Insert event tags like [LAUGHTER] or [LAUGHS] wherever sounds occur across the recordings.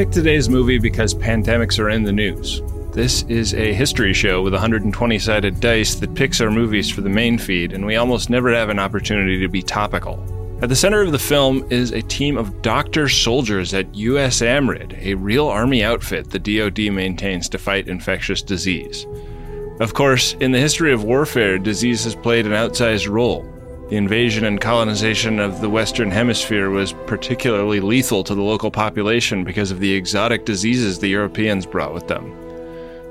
Picked today's movie because pandemics are in the news. This is a history show with 120 sided dice that picks our movies for the main feed, and we almost never have an opportunity to be topical. At the center of the film is a team of doctor soldiers at USAMRIID, a real army outfit the DoD maintains to fight infectious disease. Of course, in the history of warfare, disease has played an outsized role. The invasion and colonization of the Western Hemisphere was particularly lethal to the local population because of the exotic diseases the Europeans brought with them.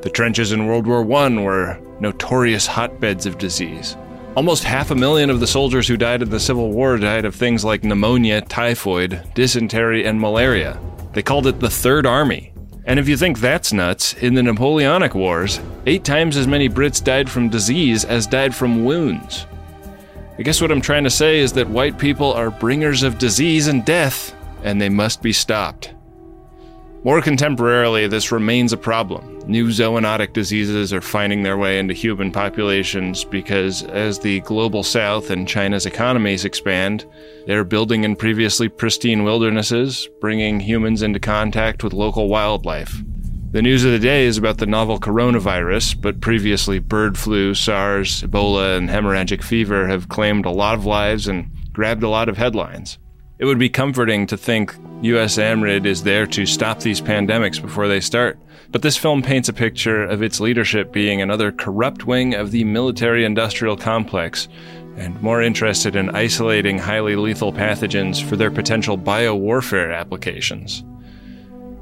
The trenches in World War I were notorious hotbeds of disease. Almost half a million of the soldiers who died in the Civil War died of things like pneumonia, typhoid, dysentery, and malaria. They called it the Third Army. And if you think that's nuts, in the Napoleonic Wars, eight times as many Brits died from disease as died from wounds. I guess what I'm trying to say is that white people are bringers of disease and death, and they must be stopped. More contemporarily, this remains a problem. New zoonotic diseases are finding their way into human populations because as the global south and China's economies expand, they're building in previously pristine wildernesses, bringing humans into contact with local wildlife. The news of the day is about the novel coronavirus, but previously bird flu, SARS, Ebola, and hemorrhagic fever have claimed a lot of lives and grabbed a lot of headlines. It would be comforting to think USAMRIID is there to stop these pandemics before they start, but this film paints a picture of its leadership being another corrupt wing of the military industrial complex and more interested in isolating highly lethal pathogens for their potential biowarfare applications.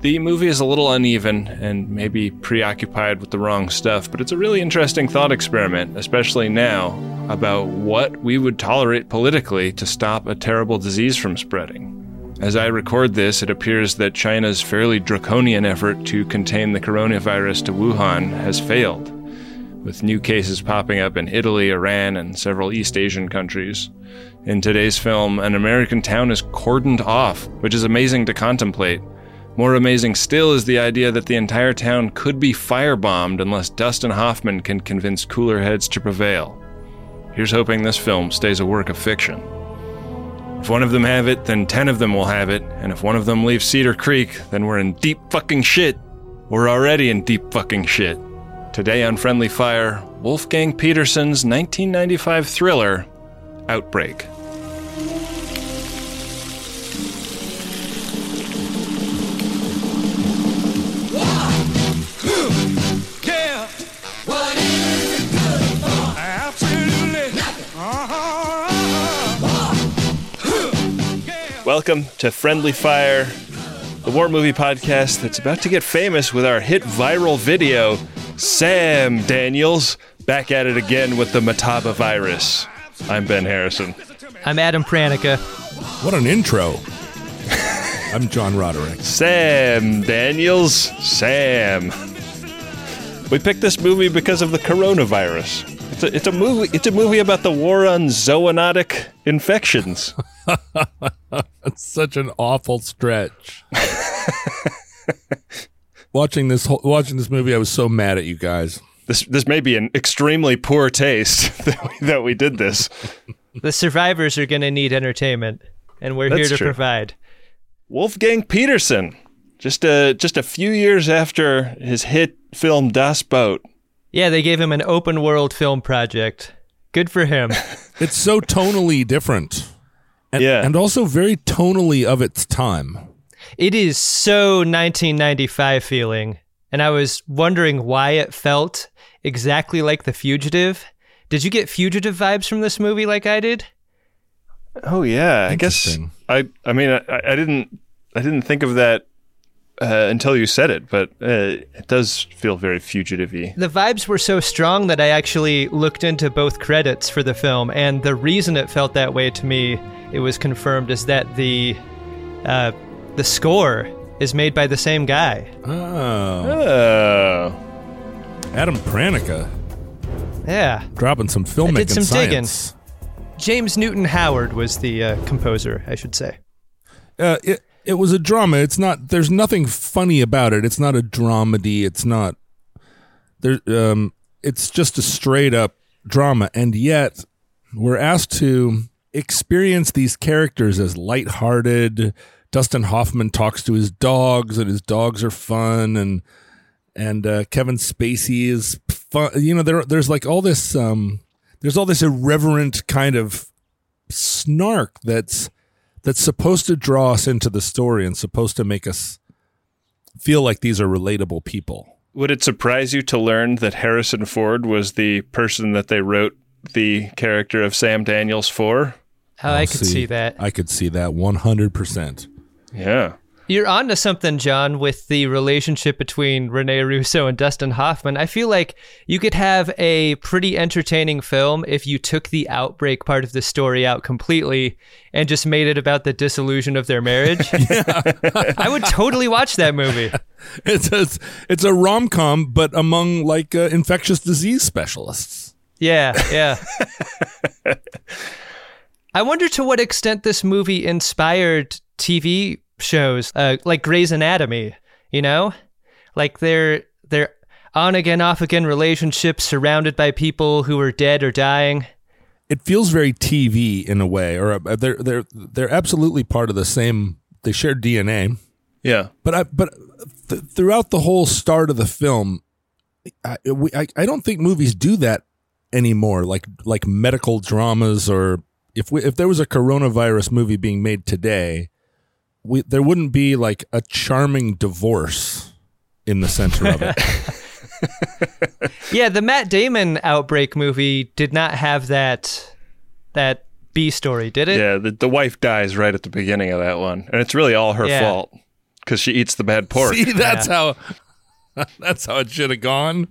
The movie is a little uneven and maybe preoccupied with the wrong stuff, but it's a really interesting thought experiment, especially now, about what we would tolerate politically to stop a terrible disease from spreading. As I record this, it appears that China's fairly draconian effort to contain the coronavirus to Wuhan has failed, with new cases popping up in Italy, Iran, and several East Asian countries. In today's film, an American town is cordoned off, which is amazing to contemplate more amazing still is the idea that the entire town could be firebombed unless Dustin Hoffman can convince cooler heads to prevail. Here's hoping this film stays a work of fiction. If one of them have it, then ten of them will have it, and if one of them leaves Cedar Creek, then we're in deep fucking shit. We're already in deep fucking shit. Today on Friendly Fire, Wolfgang Petersen's 1995 thriller, Outbreak. Welcome to Friendly Fire, the war movie podcast that's about to get famous with our hit viral video, Sam Daniels, back at it again with the Motaba virus. I'm Ben Harrison. I'm Adam Pranica. What an intro. [LAUGHS] I'm John Roderick. Sam Daniels, Sam. We picked this movie because of the coronavirus. It's a, it's a movie. It's a movie about the war on zoonotic infections. [LAUGHS] [LAUGHS] That's such an awful stretch. watching this whole, watching this movie, I was so mad at you guys. This this may be an extremely poor taste [LAUGHS] that we, that we did this. the survivors are going to need entertainment, and we're That's here to true. provide. Wolfgang Petersen, just a just a few years after his hit film Das Boot. Yeah, they gave him an open world film project. Good for him. [LAUGHS] it's so tonally different. And, yeah. And also very tonally of its time. It is so 1995 feeling. And I was wondering why it felt exactly like The Fugitive. Did you get fugitive vibes from this movie like I did? Oh yeah, I guess I I mean I, I didn't I didn't think of that uh, until you said it, but uh, it does feel very fugitive-y. The vibes were so strong that I actually looked into both credits for the film, and the reason it felt that way to me, it was confirmed, is that the uh, the score is made by the same guy. Oh, oh. Adam Pranica. Yeah, dropping some filmmaking I did some science. digging. James Newton Howard was the uh, composer, I should say. Uh, it, it was a drama. It's not. There's nothing funny about it. It's not a dramedy. It's not. There. Um. It's just a straight up drama, and yet we're asked to experience these characters as lighthearted, Dustin Hoffman talks to his dogs, and his dogs are fun, and and uh, Kevin Spacey is fun. You know, there there's like all this um, there's all this irreverent kind of snark that's that's supposed to draw us into the story and supposed to make us feel like these are relatable people. Would it surprise you to learn that Harrison Ford was the person that they wrote the character of Sam Daniels for? Oh, I could see, that. I could see that 100%. Yeah. You're on to something, John, with the relationship between Rene Russo and Dustin Hoffman. I feel like you could have a pretty entertaining film if you took the outbreak part of the story out completely and just made it about the dissolution of their marriage. [LAUGHS] [LAUGHS] I would totally watch that movie. [LAUGHS] It's a, it's a rom com, but among like uh, infectious disease specialists. Yeah, yeah. I wonder to what extent this movie inspired TV shows uh, like Grey's Anatomy, you know? Like they're they're on again off again relationships surrounded by people who are dead or dying. It feels very TV in a way or uh, they're they're they're absolutely part of the same they share DNA. Yeah. But I but th- throughout the whole start of the film I, we, I I don't think movies do that anymore like like medical dramas or if we if there was a coronavirus movie being made today we there wouldn't be like a charming divorce in the center of it. [LAUGHS] [LAUGHS] yeah, the Matt Damon outbreak movie did not have that that B story, did it? Yeah, the, the wife dies right at the beginning of that one, and it's really all her Yeah. fault because she eats the bad pork. See, that's how [LAUGHS] that's how it should have gone.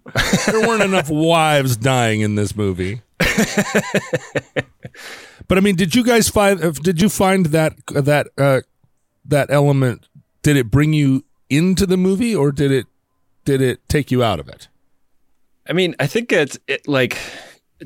There weren't enough wives dying in this movie. but I mean, did you guys find? uh, Did you find that that uh, that element? Did it bring you into the movie, or did it did it take you out of it? I mean, I think it's it, like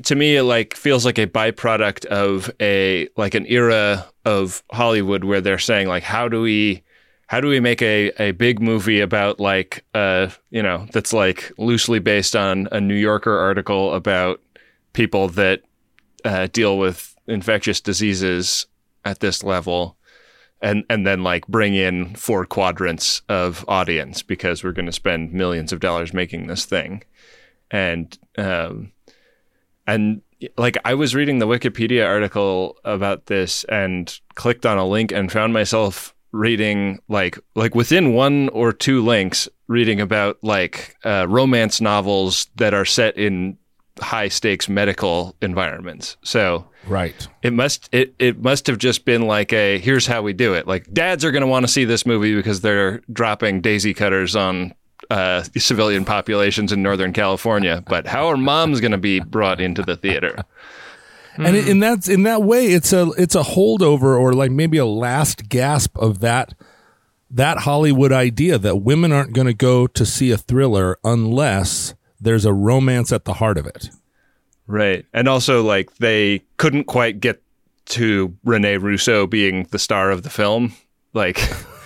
to me, it like feels like a byproduct of a like an era of Hollywood where they're saying like, how do we how do we make a, a big movie about like uh you know that's like loosely based on a New Yorker article about people that uh, deal with infectious diseases at this level and and then like bring in four quadrants of audience because we're going to spend millions of dollars making this thing. And um and like I was reading the Wikipedia article about this and clicked on a link and found myself reading like like within one or two links reading about like uh, romance novels that are set in high stakes medical environments. So Right. it must it, it must have just been like a here's how we do it. Like dads are going to want to see this movie because they're dropping daisy cutters on uh, civilian populations in Northern California. But how are moms going to be brought into the theater? and in that in that way it's a it's a holdover or like maybe a last gasp of that that Hollywood idea that women aren't going to go to see a thriller unless there's a romance at the heart of it. Right. And also, like, they couldn't quite get to Rene Russo being the star of the film. Like,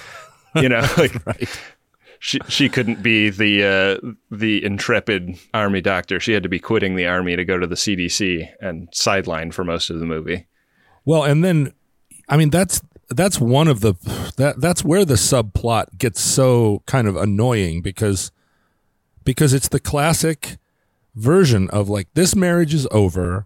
[LAUGHS] you know, [LAUGHS] like she she couldn't be the uh, the intrepid army doctor. She had to be quitting the army to go to the CDC and sidelined for most of the movie. Well, and then I mean that's that's one of the that that's where the subplot gets so kind of annoying because because it's the classic version of like this marriage is over.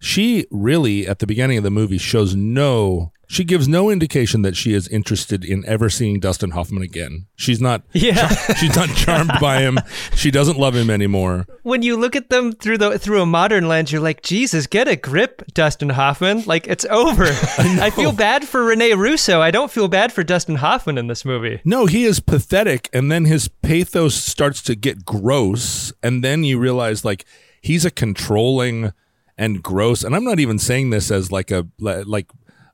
She really at the beginning of the movie shows no she gives no indication that she is interested in ever seeing Dustin Hoffman again. She's not [LAUGHS] Yeah. she's not charmed [LAUGHS] by him. She doesn't love him anymore. when you look at them through the through a modern lens, you're like, Jesus, get a grip, Dustin Hoffman. Like it's over. [LAUGHS] I, feel bad for Rene Russo. I don't feel bad for Dustin Hoffman in this movie. No, he is pathetic, and then his pathos starts to get gross, and then you realize like he's a controlling and gross. And I'm not even saying this as like a like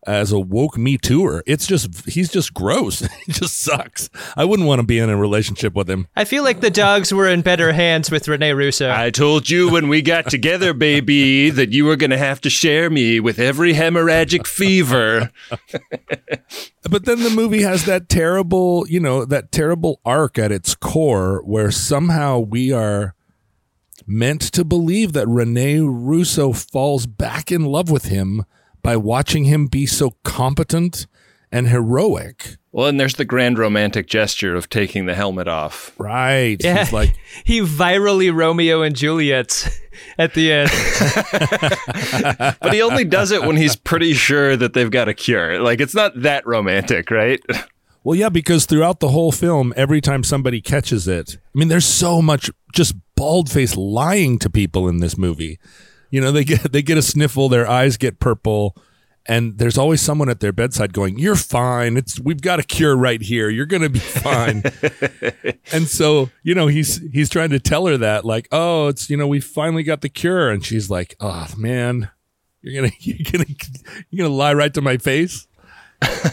as a woke me tooer. It's just he's just gross. [LAUGHS] he just sucks. I wouldn't want to be in a relationship with him. I feel like the dogs were in better hands with Rene Russo. I told you when we got [LAUGHS] together, baby, that you were going to have to share me with every hemorrhagic fever. [LAUGHS] But then the movie has that terrible, you know, that terrible arc at its core where somehow we are meant to believe that Rene Russo falls back in love with him by watching him be so competent and heroic. Well, and there's the grand romantic gesture of taking the helmet off. Right. Yeah. He's like, [LAUGHS] he virally Romeo and Juliet's [LAUGHS] at the end. [LAUGHS] But he only does it when he's pretty sure that they've got a cure. Like, it's not that romantic, right? well, yeah, because throughout the whole film, every time somebody catches it, I mean, there's so much just bald face lying to people in this movie. You know, they get [LAUGHS] they get a sniffle, their eyes get purple, and there's always someone at their bedside going, "You're fine. It's we've got a cure right here. You're going to be [LAUGHS] fine." and so, you know, he's he's trying to tell her that like, "Oh, it's, you know, we finally got the cure." And she's like, "Oh, man, you're going [LAUGHS] to you're going to you're going to lie right to my face?"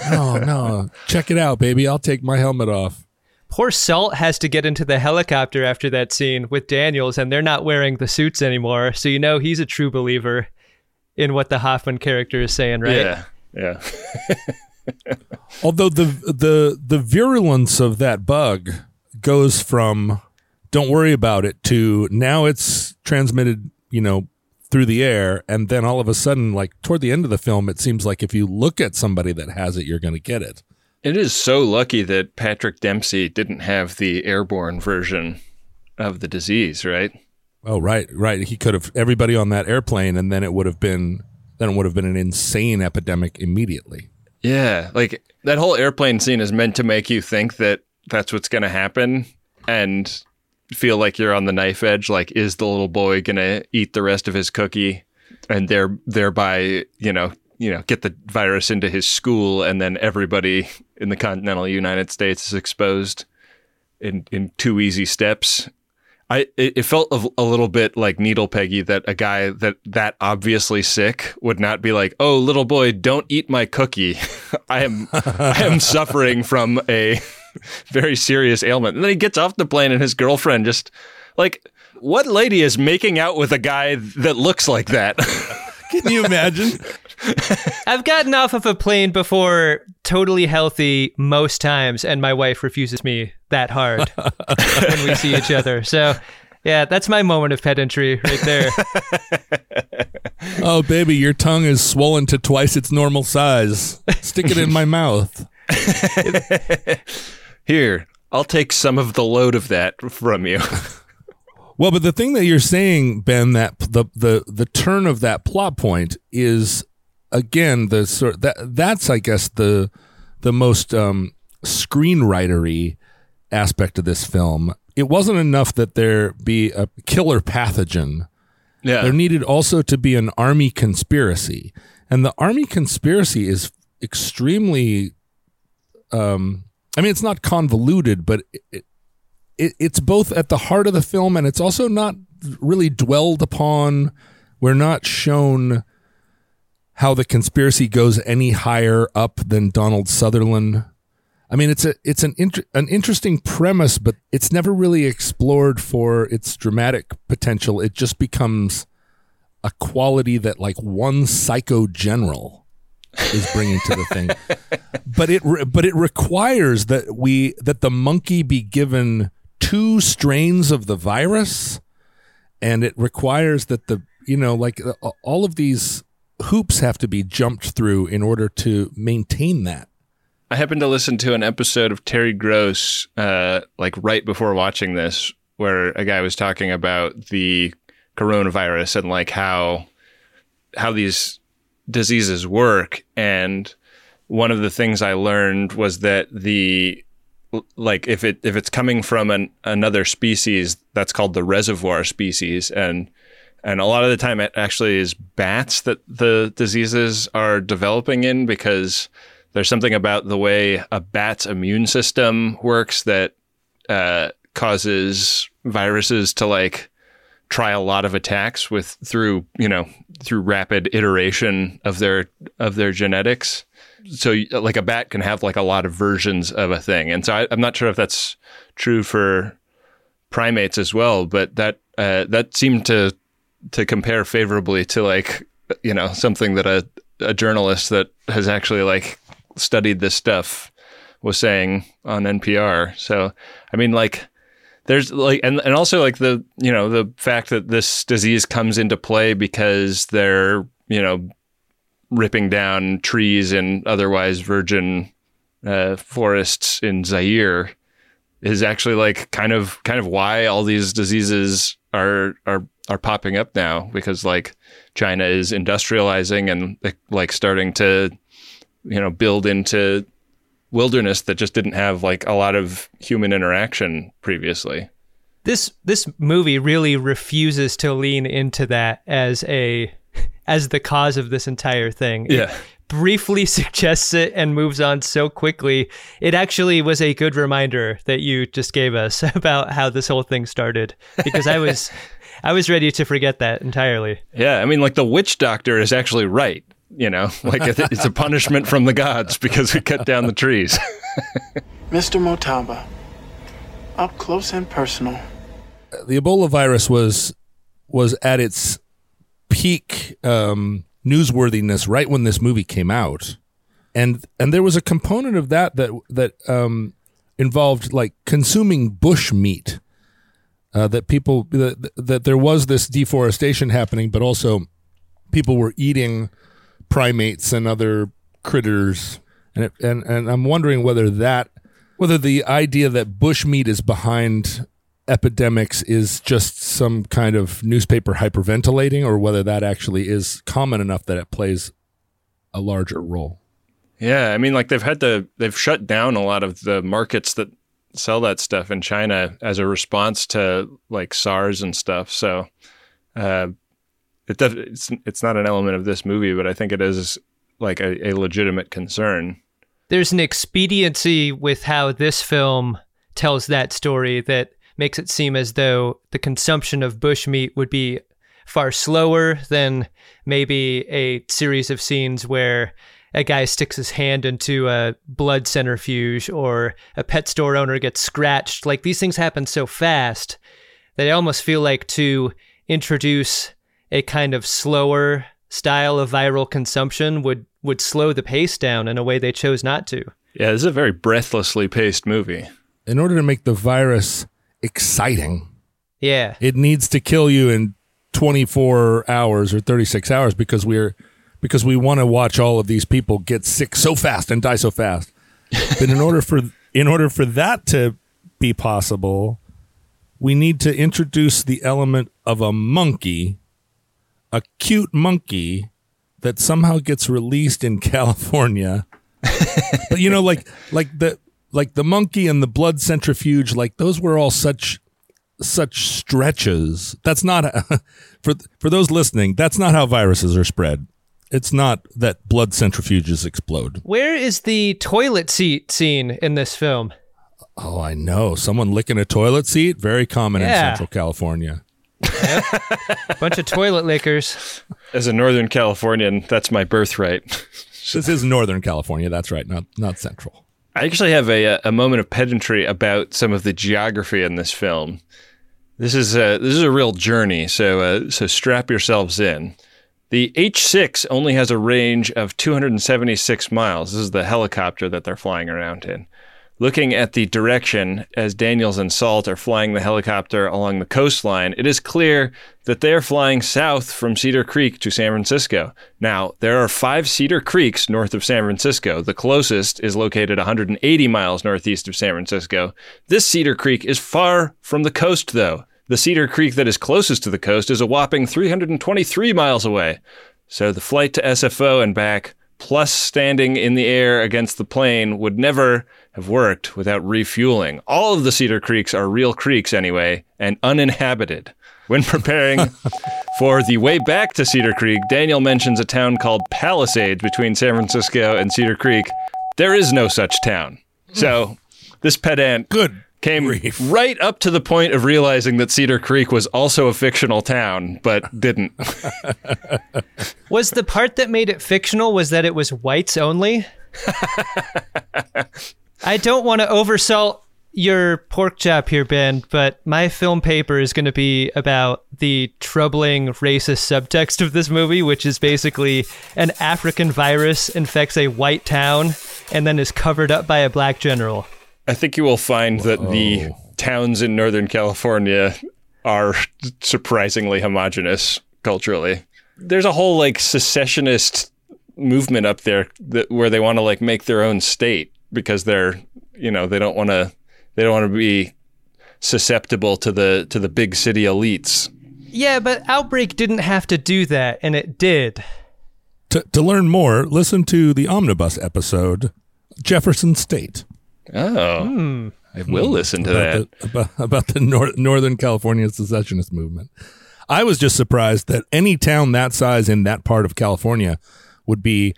no, no. Check it out, baby. I'll take my helmet off. Poor Salt has to get into the helicopter after that scene with Daniels, and they're not wearing the suits anymore. So you know he's a true believer in what the Hoffman character is saying, right? Yeah. Yeah. [LAUGHS] Although the the the virulence of that bug goes from don't worry about it to now it's transmitted, you know, through the air and then all of a sudden like toward the end of the film it seems like if you look at somebody that has it you're going to get it. It is so lucky that Patrick Dempsey didn't have the airborne version of the disease, right? Oh, right, right. He could have everybody on that airplane and then it would have been then it would have been an insane epidemic immediately. Yeah, like that whole airplane scene is meant to make you think that that's what's going to happen and feel like you're on the knife edge like is the little boy going to eat the rest of his cookie and there thereby, you know, you know, get the virus into his school and then everybody in the continental United States is exposed in in two easy steps. I it, felt a, a little bit like needle peggy that a guy that that obviously sick would not be like, "Oh, little boy, don't eat my cookie. [LAUGHS] I am I am [LAUGHS] suffering from a [LAUGHS] very serious ailment." And then he gets off the plane and his girlfriend just like what lady is making out with a guy that looks like that? Can you imagine? [LAUGHS] I've gotten off of a plane before totally healthy most times, and my wife refuses me that hard [LAUGHS] when we see each other. So, yeah, that's my moment of pedantry right there. [LAUGHS] oh, baby, your tongue is swollen to twice its normal size. Stick it in my mouth. Here, I'll take some of the load of that from you. Well, but the thing that you're saying, Ben, that the the the turn of that plot point is again the sort that that's I guess the the most um, screenwritery aspect of this film. It wasn't enough that there be a killer pathogen. Yeah. There needed also to be an army conspiracy, and the army conspiracy is extremely. Um, I mean, it's not convoluted, but it, it, it's both at the heart of the film and it's also not really dwelled upon. We're not shown how the conspiracy goes any higher up than Donald Sutherland. I mean, it's a it's an inter- an interesting premise, but it's never really explored for its dramatic potential. It just becomes a quality that like one psycho general is bringing to the thing. [LAUGHS] but it re- but it requires that we that the monkey be given two strains of the virus and it requires that the you know like uh, all of these hoops have to be jumped through in order to maintain that I happened to listen to an episode of Terry Gross, uh, like right before watching this, where a guy was talking about the coronavirus and like how how these diseases work. And one of the things I learned was that the like if it if it's coming from an, another species, that's called the reservoir species, and and a lot of the time it actually is bats that the diseases are developing in because there's something about the way a bat's immune system works that uh, causes viruses to like try a lot of attacks with through you know through rapid iteration of their of their genetics so like a bat can have like a lot of versions of a thing. And so I, i'm not sure if that's true for primates as well but that uh, that seemed to to compare favorably to like you know something that a, a journalist that has actually like studied this stuff was saying on npr so i mean like there's like and, and also like the you know the fact that this disease comes into play because they're you know ripping down trees and otherwise virgin uh, forests in Zaire is actually like kind of kind of why all these diseases are are are popping up now because like China is industrializing and like starting to you know build into wilderness that just didn't have like a lot of human interaction previously. This this movie really refuses to lean into that as a [LAUGHS] as the cause of this entire thing. Yeah. It briefly [LAUGHS] suggests it and moves on so quickly. It actually was a good reminder that you just gave us [LAUGHS] about how this whole thing started because I was I was ready to forget that entirely. Yeah, I mean like the witch doctor is actually right, you know, like it's a punishment from the gods because we cut down the trees. Mr. Motaba, up close and personal. The Ebola virus was was at its peak um, newsworthiness right when this movie came out, and and there was a component of that that that um, involved like consuming bush meat. Uh, that people that, that there was this deforestation happening, but also people were eating primates and other critters, and it, and and I'm wondering whether that whether the idea that bush meat is behind epidemics is just some kind of newspaper hyperventilating or whether that actually is common enough that it plays a larger role. Yeah, I mean like they've had to they've shut down a lot of the markets that sell that stuff in China as a response to like SARS and stuff. So uh, it does, it's it's not an element of this movie, but I think it is like a, a legitimate concern. There's an expediency with how this film tells that story that makes it seem as though the consumption of bushmeat would be far slower than maybe a series of scenes where a guy sticks his hand into a blood centrifuge or a pet store owner gets scratched. Like these things happen so fast that I almost feel like to introduce a kind of slower style of viral consumption would would slow the pace down in a way they chose not to. Yeah, this is a very breathlessly paced movie. In order to make the virus exciting. Yeah. It needs to kill you in 24 hours or 36 hours because we're because we want to watch all of these people get sick so fast and die so fast. [LAUGHS] but in order for in order for that to be possible, we need to introduce the element of a monkey, a cute monkey that somehow gets released in [LAUGHS] California. [LAUGHS] but you know like like the like the monkey and the blood centrifuge, like those were all such such stretches. That's not [LAUGHS] for for those listening. That's not how viruses are spread. It's not that blood centrifuges explode. Where is the toilet seat scene in this film? Oh, I know. Someone licking a toilet seat, very common yeah. in Central California. Yep. Bunch of toilet lickers. As a Northern Californian, that's my birthright. this is Northern California. That's right, not not Central. I actually have a, a moment of pedantry about some of the geography in this film. This is a, this is a real journey, so uh, so strap yourselves in. The H6 only has a range of 276 miles. This is the helicopter that they're flying around in. Looking at the direction as Daniels and Salt are flying the helicopter along the coastline, it is clear that they are flying south from Cedar Creek to San Francisco. Now, there are five Cedar Creeks north of San Francisco. The closest is located 180 miles northeast of San Francisco. This Cedar Creek is far from the coast, though. The Cedar Creek that is closest to the coast is a whopping 323 miles away. So the flight to SFO and back, plus standing in the air against the plane, would never have worked without refueling. All of the Cedar Creeks are real creeks anyway, and uninhabited. When preparing [LAUGHS] for the way back to Cedar Creek, Daniel mentions a town called Palisades between San Francisco and Cedar Creek. There is no such town. So [LAUGHS] this pedant good came grief. right up to the point of realizing that Cedar Creek was also a fictional town, but didn't. [LAUGHS] was the part that made it fictional was that it was whites only? I don't want to oversell your pork chop here, Ben, but my film paper is going to be about the troubling racist subtext of this movie, which is basically an African virus infects a white town and then is covered up by a black general. I think you will find Whoa. that the towns in Northern California are surprisingly homogenous culturally. There's a whole like secessionist movement up there that, where they want to like make their own state because they're you know they don't want to they don't want to be susceptible to the to the big city elites. Yeah, but Outbreak didn't have to do that, and it did. To, to learn more, listen to the Omnibus episode, Jefferson State. Oh, hmm. I will listen to about that. The, about, about the nor- Northern California secessionist movement. I was just surprised that any town that size in that part of California would be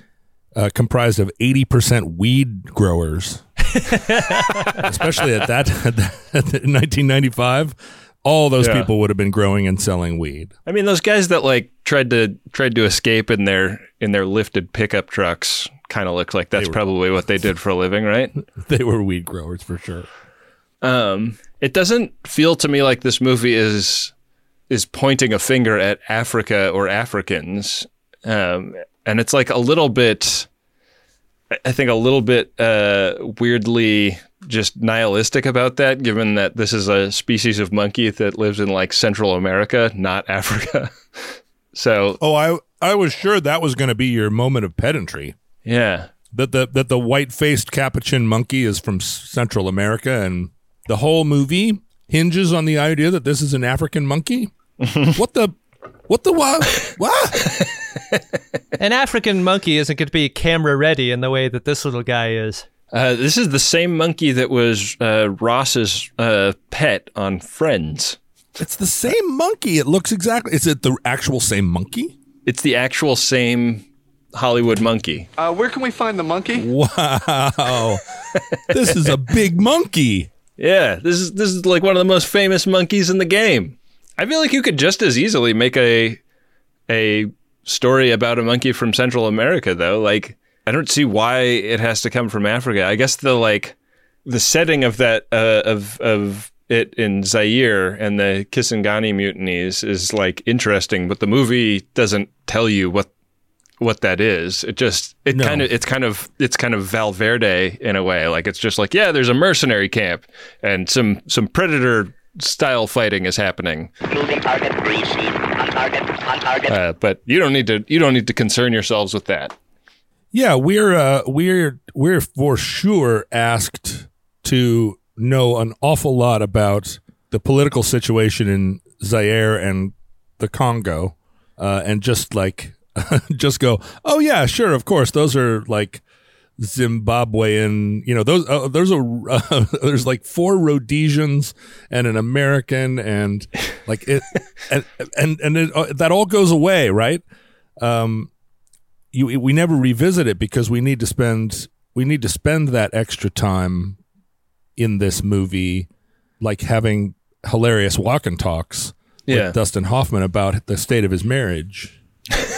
uh, comprised of 80% weed growers. [LAUGHS] Especially at that, at that at in 1995, all those Yeah. people would have been growing and selling weed. I mean, those guys that like tried to tried to escape in their in their lifted pickup trucks kind of look like that's were- probably what they did for a living, right? [LAUGHS] They were weed growers for sure. Um, it doesn't feel to me like this movie is is pointing a finger at Africa or Africans, um, and it's like a little bit. I- think a little bit uh, weirdly just nihilistic about that, given that this is a species of monkey that lives in like Central America, not [LAUGHS] Africa. so Oh, I I was sure that was going to be your moment of pedantry. yeah, that the that the white faced capuchin monkey is from Central America, and the whole movie hinges on the idea that this is an African monkey. [LAUGHS] what the what the what what? [LAUGHS] An African monkey isn't going to be camera ready in the way that this little guy is. uh, this is the same monkey that was uh, Ross's uh, pet on Friends. It's the same monkey. It looks exactly. Is it the actual same monkey? It's the actual same Hollywood monkey. Uh, where can we find the monkey? Wow, [LAUGHS] this is a big monkey. Yeah, this is this is like one of the most famous monkeys in the game. I feel like you could just as easily make a a story about a monkey from Central America though. Like I don't see why it has to come from Africa. I guess the like the setting of that uh, of of it in Zaire and the Kisangani mutinies is like interesting, but the movie doesn't tell you what what that is. It just it No. kind of it's kind of it's kind of Val Verde in a way. Like it's just like yeah, there's a mercenary camp and some some predator style fighting is happening. Moving target, receive, on target, on target. Uh, but you don't need to you don't need to concern yourselves with that. Yeah, we're uh, we're we're for sure asked to know an awful lot about the political situation in Zaire and the Congo, uh, and just like [LAUGHS] just go, oh yeah, sure, of course, those are like Zimbabwean, you know, those uh, there's a uh, [LAUGHS] there's like four Rhodesians and an American, and like it, [LAUGHS] and and and it, uh, that all goes away, right? Um, you we never revisit it because we need to spend we need to spend that extra time in this movie like having hilarious walk and talks Yeah. with Dustin Hoffman about the state of his marriage.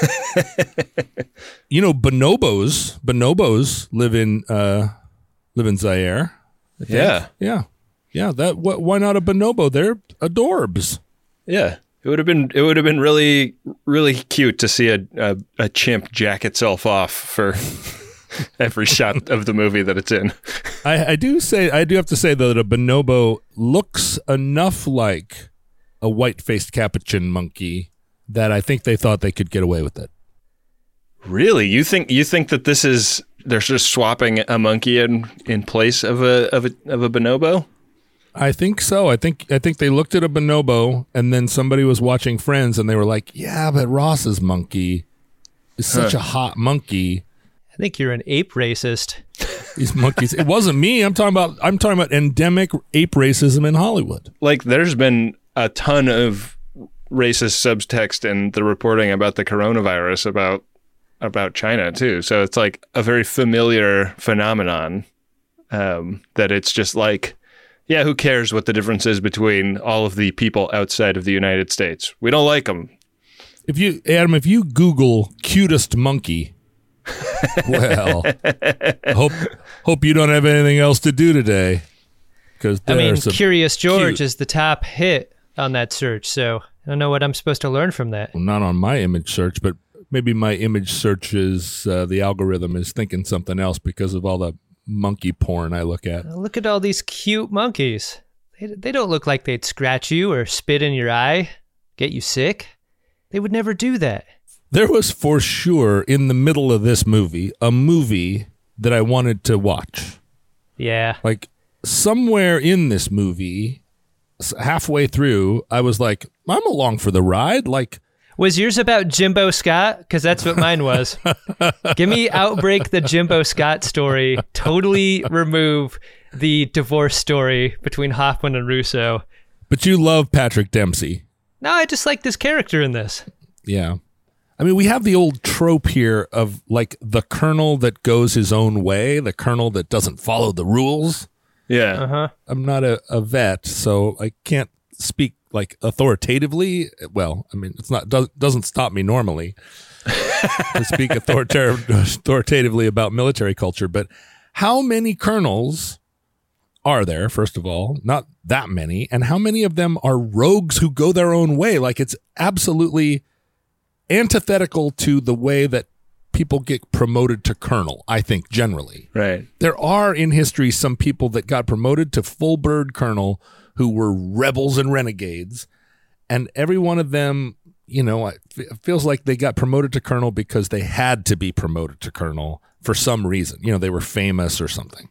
[LAUGHS] you know, bonobos bonobos live in uh live in Zaire. Yeah. Yeah. Yeah, that wh- why not a bonobo? They're adorbs. Yeah. It would have been it would have been really really cute to see a a, a chimp jack itself off for [LAUGHS] every shot of the movie that it's in. [LAUGHS] I, I do say I do have to say though that a bonobo looks enough like a white-faced capuchin monkey that I think they thought they could get away with it. Really? You think you think that this is they're just swapping a monkey in in place of a of a of a bonobo? I think so. I think I think they looked at a bonobo and then somebody was watching Friends and they were like, "Yeah, but Ross's monkey is such a hot monkey." I think you're an ape racist. These monkeys. it wasn't me. I'm talking about I'm talking about endemic ape racism in Hollywood. Like there's been a ton of racist subtext in the reporting about the coronavirus about about China too. So it's like a very familiar phenomenon um, that it's just like yeah, who cares what the difference is between all of the people outside of the United States? We don't like them. If you Adam, if you Google cutest monkey, well, [LAUGHS] hope hope you don't have anything else to do today. Because I mean, Curious George cute- is the top hit on that search, so I don't know what I'm supposed to learn from that. not on my image search, but maybe my image search is uh, the algorithm is thinking something else because of all the monkey porn I look at. Look at all these cute monkeys. They, they don't look like they'd scratch you or spit in your eye, get you sick. They would never do that. There was for sure in the middle of this movie a movie that I wanted to watch. Yeah. Like somewhere in this movie, halfway through, I was like, I'm along for the ride. Like, Was yours about Jimbo Scott? Because that's what mine was. [LAUGHS] Give me Outbreak, the Jimbo Scott story. Totally remove the divorce story between Hoffman and Russo. but you love Patrick Dempsey. No, I just like this character in this. Yeah. I mean, we have the old trope here of like the colonel that goes his own way, the colonel that doesn't follow the rules. Yeah. Uh huh. I'm not a, a vet, so I can't speak like authoritatively. Well, I mean, it's not does, doesn't stop me normally [LAUGHS] to speak authorita- authoritatively about military culture. But how many colonels are there? First of all, not that many, and how many of them are rogues who go their own way? Like it's absolutely antithetical to the way that people get promoted to colonel. I think generally Right. there are in history some people that got promoted to full bird colonel who were rebels and renegades and every one of them you know it feels like they got promoted to colonel because they had to be promoted to colonel for some reason you know they were famous or something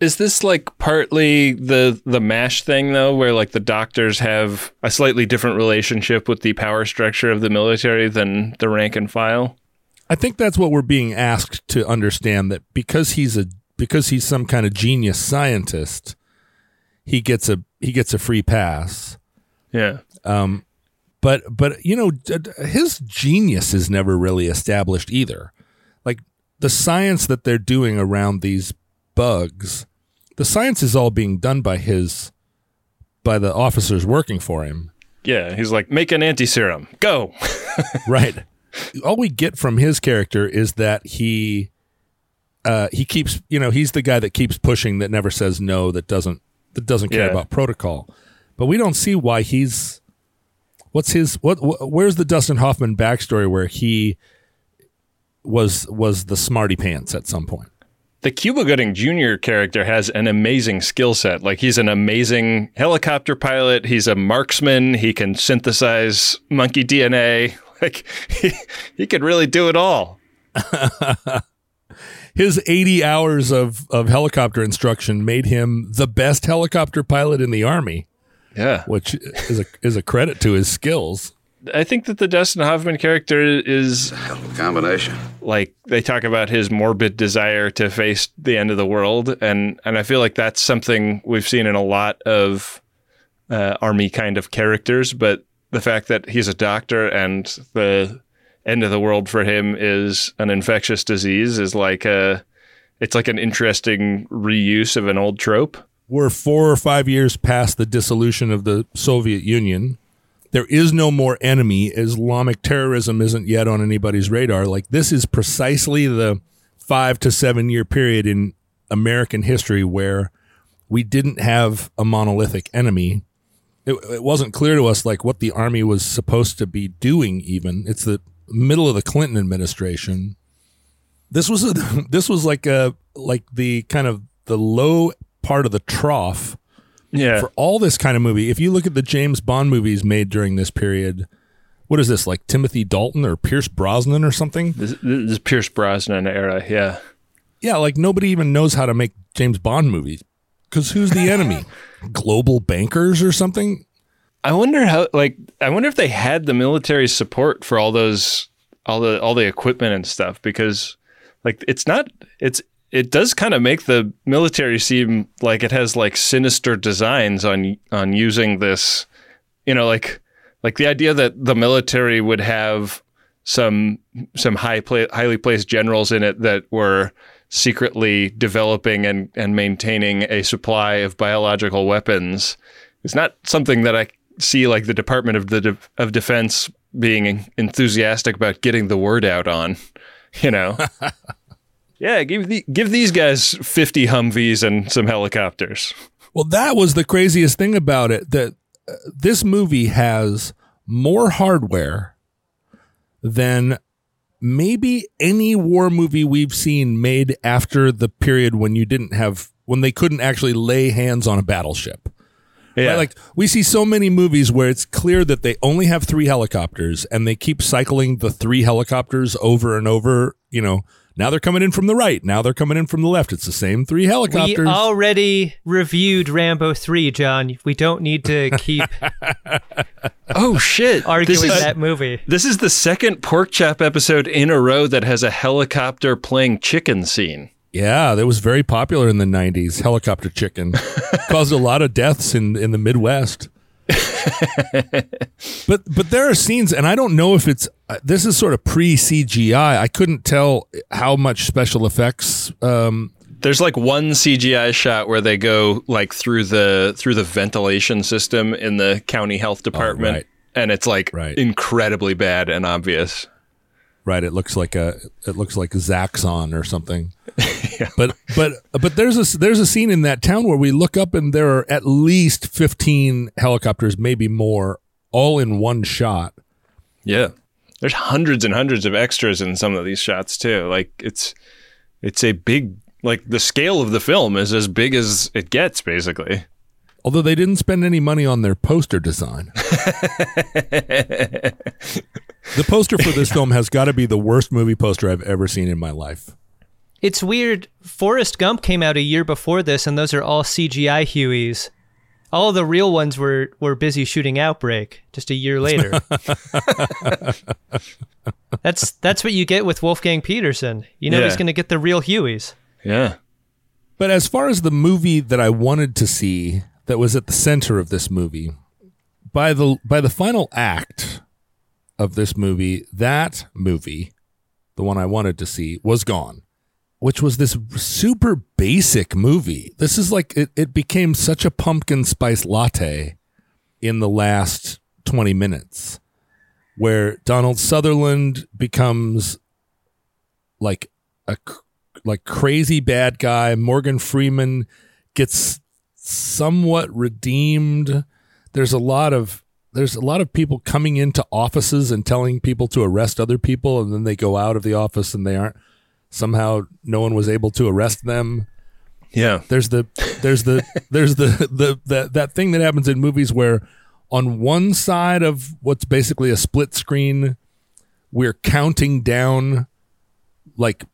Is this like partly the the mash thing though, where like the doctors have a slightly different relationship with the power structure of the military than the rank and file? I think that's what we're being asked to understand that because he's a because he's some kind of genius scientist he gets a he gets a free pass Yeah. Um but but you know his genius is never really established either like the science that they're doing around these bugs the science is all being done by his by the officers working for him Yeah. He's like, make an anti serum. Go. [LAUGHS] right all we get from his character is that he uh he keeps you know he's the guy that keeps pushing that never says no that doesn't that doesn't care Yeah. about protocol but we don't see why he's what's his what wh- where's the Dustin Hoffman backstory where he was was the smarty pants at some point The Cuba Gooding Jr. character has an amazing skill set. Like he's an amazing helicopter pilot. He's a marksman. He can synthesize monkey DNA. [LAUGHS] Like he, he could really do it all. [LAUGHS] his 80 hours of of helicopter instruction made him the best helicopter pilot in the army Yeah. which is a is a credit to his skills I think that the Dustin Hoffman character is hell of a Combination. like they talk about his morbid desire to face the end of the world, and and I feel like that's something we've seen in a lot of uh, army kind of characters. But the fact that he's a doctor and the end of the world for him is an infectious disease is like a it's like an interesting reuse of an old trope. we're four or five years past the dissolution of the Soviet Union. There is no more enemy. Islamic terrorism isn't yet on anybody's radar. Like this is precisely the five to seven year period in American history where we didn't have a monolithic enemy. It, it wasn't clear to us like what the army was supposed to be doing. Even it's the middle of the Clinton administration. This was a, [LAUGHS] this was like a like the kind of the low part of the trough Yeah, for all this kind of movie. If you look at the James Bond movies made during this period, what is this like Timothy Dalton or Pierce Brosnan or something? this, this is Pierce Brosnan era. Yeah. Yeah, like nobody even knows how to make James Bond movies because who's the enemy? [LAUGHS] Global bankers or something? I wonder how like I wonder if they had the military support for all those all the all the equipment and stuff because like it's not it's it does kind of make the military seem like it has like sinister designs on on using this you know like like the idea that the military would have some some high pla- highly placed generals in it that were secretly developing and, and maintaining a supply of biological weapons is not something that I see like the Department of the De- of Defense being enthusiastic about getting the word out on, [LAUGHS] you know. [LAUGHS] yeah, give the, give these guys 50 Humvees and some helicopters. Well, that was the craziest thing about it that uh, this movie has more hardware than maybe any war movie we've seen made after the period when you didn't have when they couldn't actually lay hands on a battleship. Yeah. Right? Like we see so many movies where it's clear that they only have three helicopters and they keep cycling the three helicopters over and over. You know, now they're coming in from the right. Now they're coming in from the left. It's the same three helicopters. We helicopters. already reviewed Rambo 3, John. We don't need to [LAUGHS] keep Oh shit! arguing this is, that movie. This is the second pork chop episode in a row that has a helicopter playing chicken scene. yeah, that was very popular in the '90s. Helicopter chicken [LAUGHS] caused a lot of deaths in in the Midwest. [LAUGHS] but but there are scenes, and I don't know if it's uh, this is sort of pre CGI. I couldn't tell how much special effects. Um, There's like one CGI shot where they go like through the through the ventilation system in the county health department, right. and it's like Right. incredibly bad and obvious. right, it looks like a it looks like Zaxxon or something. [LAUGHS] But but but there's a there's a scene in that town where we look up and there are at least 15 helicopters, maybe more, all in one shot. Yeah. There's hundreds and hundreds of extras in some of these shots too. Like it's it's a big like the scale of the film is as big as it gets basically. Although they didn't spend any money on their poster design. [LAUGHS] the poster for this film has got to be the worst movie poster I've ever seen in my life. It's weird. Forrest Gump came out a year before this, and those are all CGI Hueys. All the real ones were, were busy shooting Outbreak just a year later. [LAUGHS] that's that's what you get with Wolfgang Petersen. You know Yeah. he's going to get the real Hueys. Yeah. But as far as the movie that I wanted to see that was at the center of this movie, by the by the final act of this movie, that movie, the one I wanted to see, was gone. Which was this super basic movie. This is like it, it became such a pumpkin spice latte in the last 20 minutes where Donald Sutherland becomes like a like crazy bad guy. Morgan Freeman gets somewhat redeemed. There's a lot of there's a lot of people coming into offices and telling people to arrest other people, and then they go out of the office and they aren't. Somehow, no one was able to arrest them. Yeah. There's the there's the [LAUGHS] there's the the that that thing that happens in movies where on one side of what's basically a split screen, we're counting down like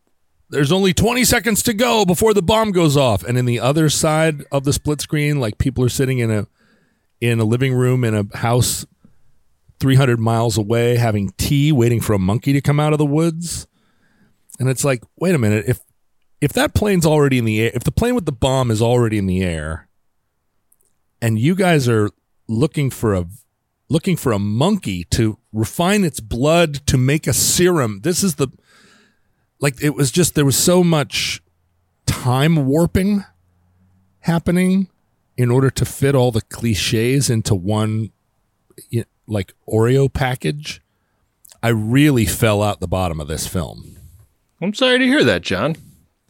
there's only 20 seconds to go before the bomb goes off and in the other side of the split screen like people are sitting in a in a living room in a house 300 miles away having tea waiting for a monkey to come out of the woods and it's like wait a minute if if that plane's already in the air if the plane with the bomb is already in the air and you guys are looking for a looking for a monkey to refine its blood to make a serum this is the like it was just there was so much time warping happening in order to fit all the cliches into one like Oreo package. I really fell out the bottom of this film. I'm sorry to hear that, John.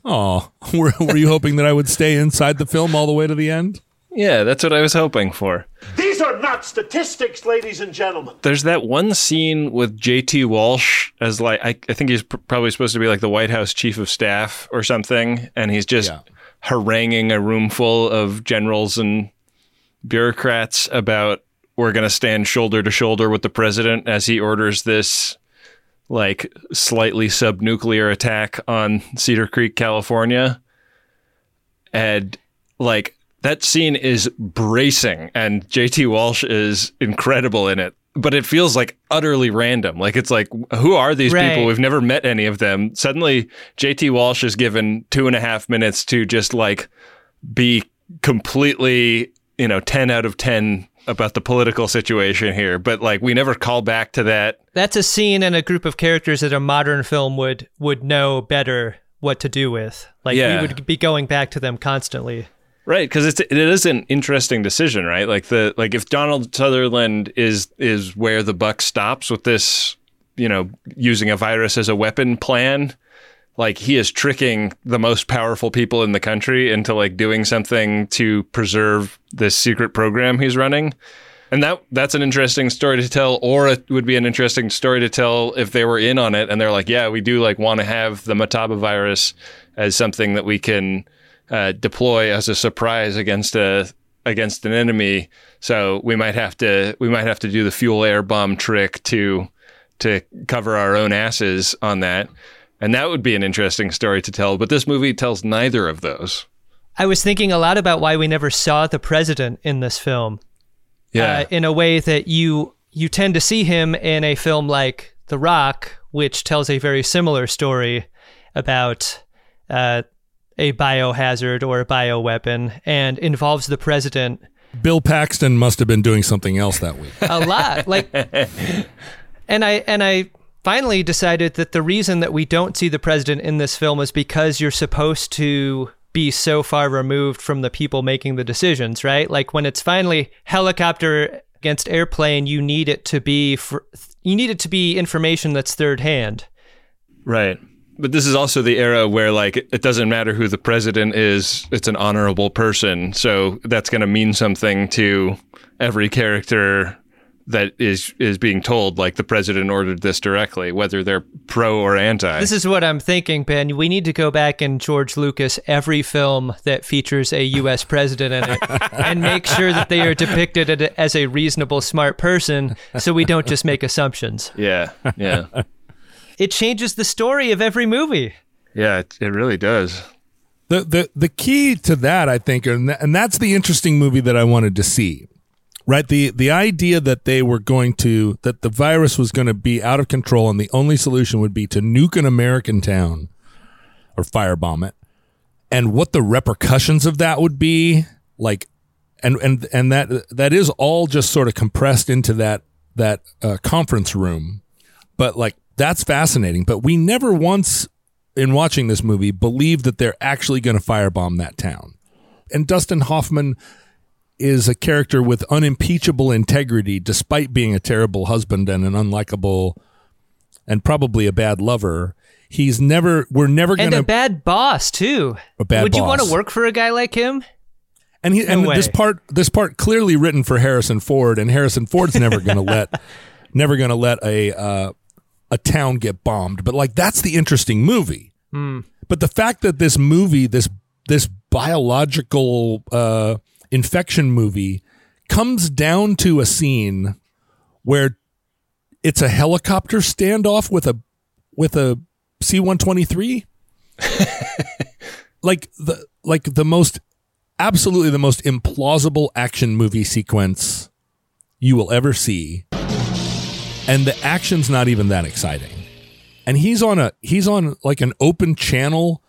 Oh, [LAUGHS] were, were you hoping that I would stay inside the film all the way to the end? Yeah, that's what I was hoping for. These are not statistics, ladies and gentlemen. There's that one scene with JT Walsh as like I, I think he's pr- probably supposed to be like the White House chief of staff or something, and he's just Yeah. haranguing a room full of generals and bureaucrats about we're going to stand shoulder to shoulder with the president as he orders this like slightly subnuclear attack on Cedar Creek, California. And like that scene is bracing and JT Walsh is incredible in it. But it feels like utterly random. Like it's like, who are these Right. people? We've never met any of them. Suddenly, JT Walsh is given two and a half minutes to just like be completely, you know, 10 out of 10 about the political situation here. But like, we never call back to that. That's a scene and a group of characters that a modern film would would know better what to do with. Like Yeah. we would be going back to them constantly. Right, because it's it is an interesting decision, right? Like the like if Donald Sutherland is is where the buck stops with this, you know, using a virus as a weapon plan, like he is tricking the most powerful people in the country into like doing something to preserve this secret program he's running. And that that's an interesting story to tell, or it would be an interesting story to tell if they were in on it and they're like, yeah, we do like want to have the Motaba virus as something that we can uh, deploy as a surprise against a against an enemy. So we might have to we might have to do the fuel air bomb trick to to cover our own asses on that. And that would be an interesting story to tell. But this movie tells neither of those. I was thinking a lot about why we never saw the president in this film. Yeah. Uh, in a way that you you tend to see him in a film like The Rock, which tells a very similar story about uh, a biohazard or a bioweapon and involves the president Bill Paxton must have been doing something else that week. a lot. like, [LAUGHS] and I and I finally decided that the reason that we don't see the president in this film is because you're supposed to be so far removed from the people making the decisions, right? Like when it's finally helicopter against airplane, you need it to be for, you need it to be information that's third hand. Right. But this is also the era where like it doesn't matter who the president is, it's an honorable person. So that's going to mean something to every character that is is being told like the president ordered this directly, whether they're pro or anti. This is what I'm thinking, Ben. We need to go back and George Lucas every film that features a U.S. [LAUGHS] president in it [LAUGHS] and make sure that they are depicted as a reasonable, smart person so we don't just make assumptions. [LAUGHS] yeah. Yeah. It changes the story of every movie. yeah, it, it really does. the the the key to that I think and th- and that's the interesting movie that I wanted to see. Right? The the idea that they were going to that the virus was going to be out of control and the only solution would be to nuke an American town or firebomb it. And what the repercussions of that would be like and and and that that is all just sort of compressed into that that uh, conference room. But like that's fascinating, but we never once in watching this movie believe that they're actually going to firebomb that town. And Dustin Hoffman is a character with unimpeachable integrity, despite being a terrible husband and an unlikable and probably a bad lover. He's never, we're never going to. And a bad boss, too. A bad Would you want to work for a guy like him? and he, and way. this part, this part clearly written for Harrison Ford, and Harrison Ford's never going to let, [LAUGHS] never going to let a, uh, a town get bombed. But like, that's the interesting movie. But the fact that this movie, this this biological uh, infection movie, comes down to a scene where it's a helicopter standoff with a with a C one twenty three, [LAUGHS] like the like the most absolutely the most implausible action movie sequence you will ever see, and the action's not even that exciting. And he's on a he's on like an open channel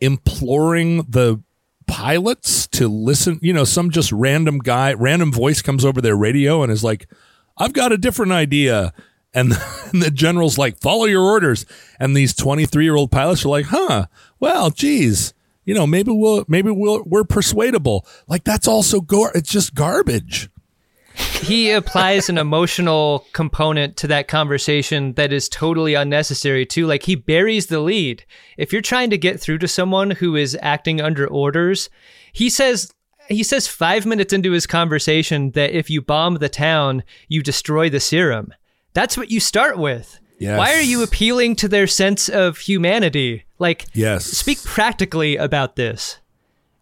imploring the pilots to listen you know some just random guy random voice comes over their radio and is like i've got a different idea. And, [LAUGHS] and the general's like follow your orders. And these 23 year old pilots are like huh well geez you know maybe we'll maybe we'll we're persuadable. Like that's also gar- it's just garbage he applies an emotional component to that conversation that is totally unnecessary too. Like he buries the lead. If you're trying to get through to someone who is acting under orders he says he says 5 minutes into his conversation that if you bomb the town you destroy the serum. That's what you start with. Yes. why are you appealing to their sense of humanity? Like yes. speak practically about this.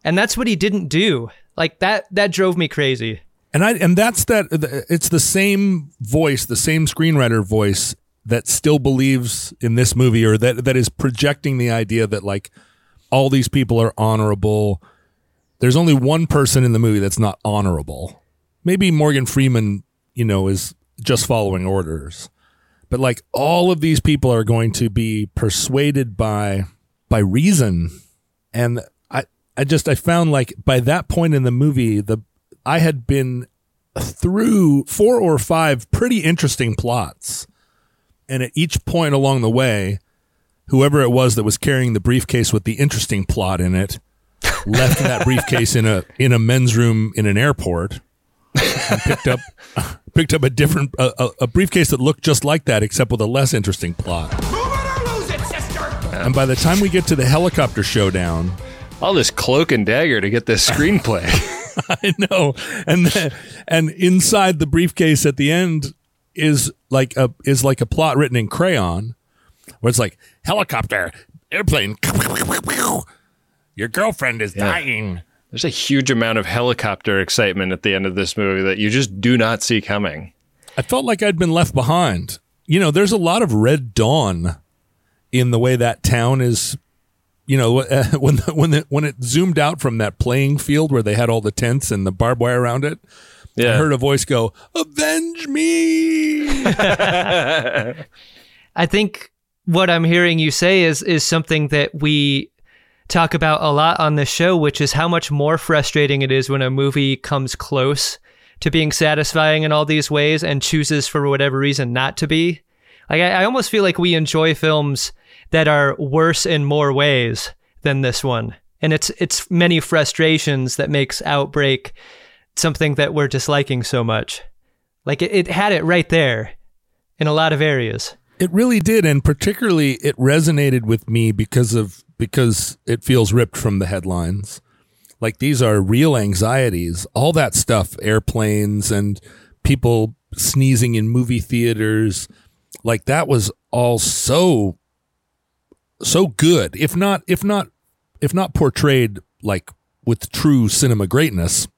And that's what he didn't do. Like that that drove me crazy And I and that's that it's the same voice, the same screenwriter voice that still believes in this movie or that that is projecting the idea that like all these people are honorable. There's only one person in the movie that's not honorable. Maybe Morgan Freeman, you know, is just following orders. But like all of these people are going to be persuaded by by reason. And I I just I found like by that point in the movie the I had been through four or five pretty interesting plots. And at each point along the way, whoever it was that was carrying the briefcase with the interesting plot in it [LAUGHS] left that briefcase in a in a men's room in an airport and picked up [LAUGHS] picked up a different a, a, a briefcase that looked just like that except with a less interesting plot. And by the time we get to the helicopter showdown, All this cloak and dagger to get this [LAUGHS] screenplay. [LAUGHS] I know. And then, and inside the briefcase at the end is like a is like a plot written in crayon where it's like helicopter, airplane, [LAUGHS] your girlfriend is dying. There's a huge amount of helicopter excitement at the end of this movie that you just do not see coming. I felt like I'd been left behind. You know, there's a lot of Red Dawn in the way that town is. You know, [LAUGHS] when the, when the, when it zoomed out from that playing field where they had all the tents and the barbed wire around it, Yeah. I heard a voice go, "Avenge me!" [LAUGHS] I think what I'm hearing you say is is something that we talk about a lot on this show, which is how much more frustrating it is when a movie comes close to being satisfying in all these ways and chooses for whatever reason not to be. Like I, I almost feel like we enjoy films that are worse in more ways than this one. And it's it's many frustrations that makes Outbreak something that we're disliking so much. Like it, it had it right there in a lot of areas. It really did, and particularly it resonated with me because of because it feels ripped from the headlines. Like these are real anxieties, all that stuff, airplanes and people sneezing in movie theaters. Like that was all so so good. If not if not if not portrayed like with true cinema greatness,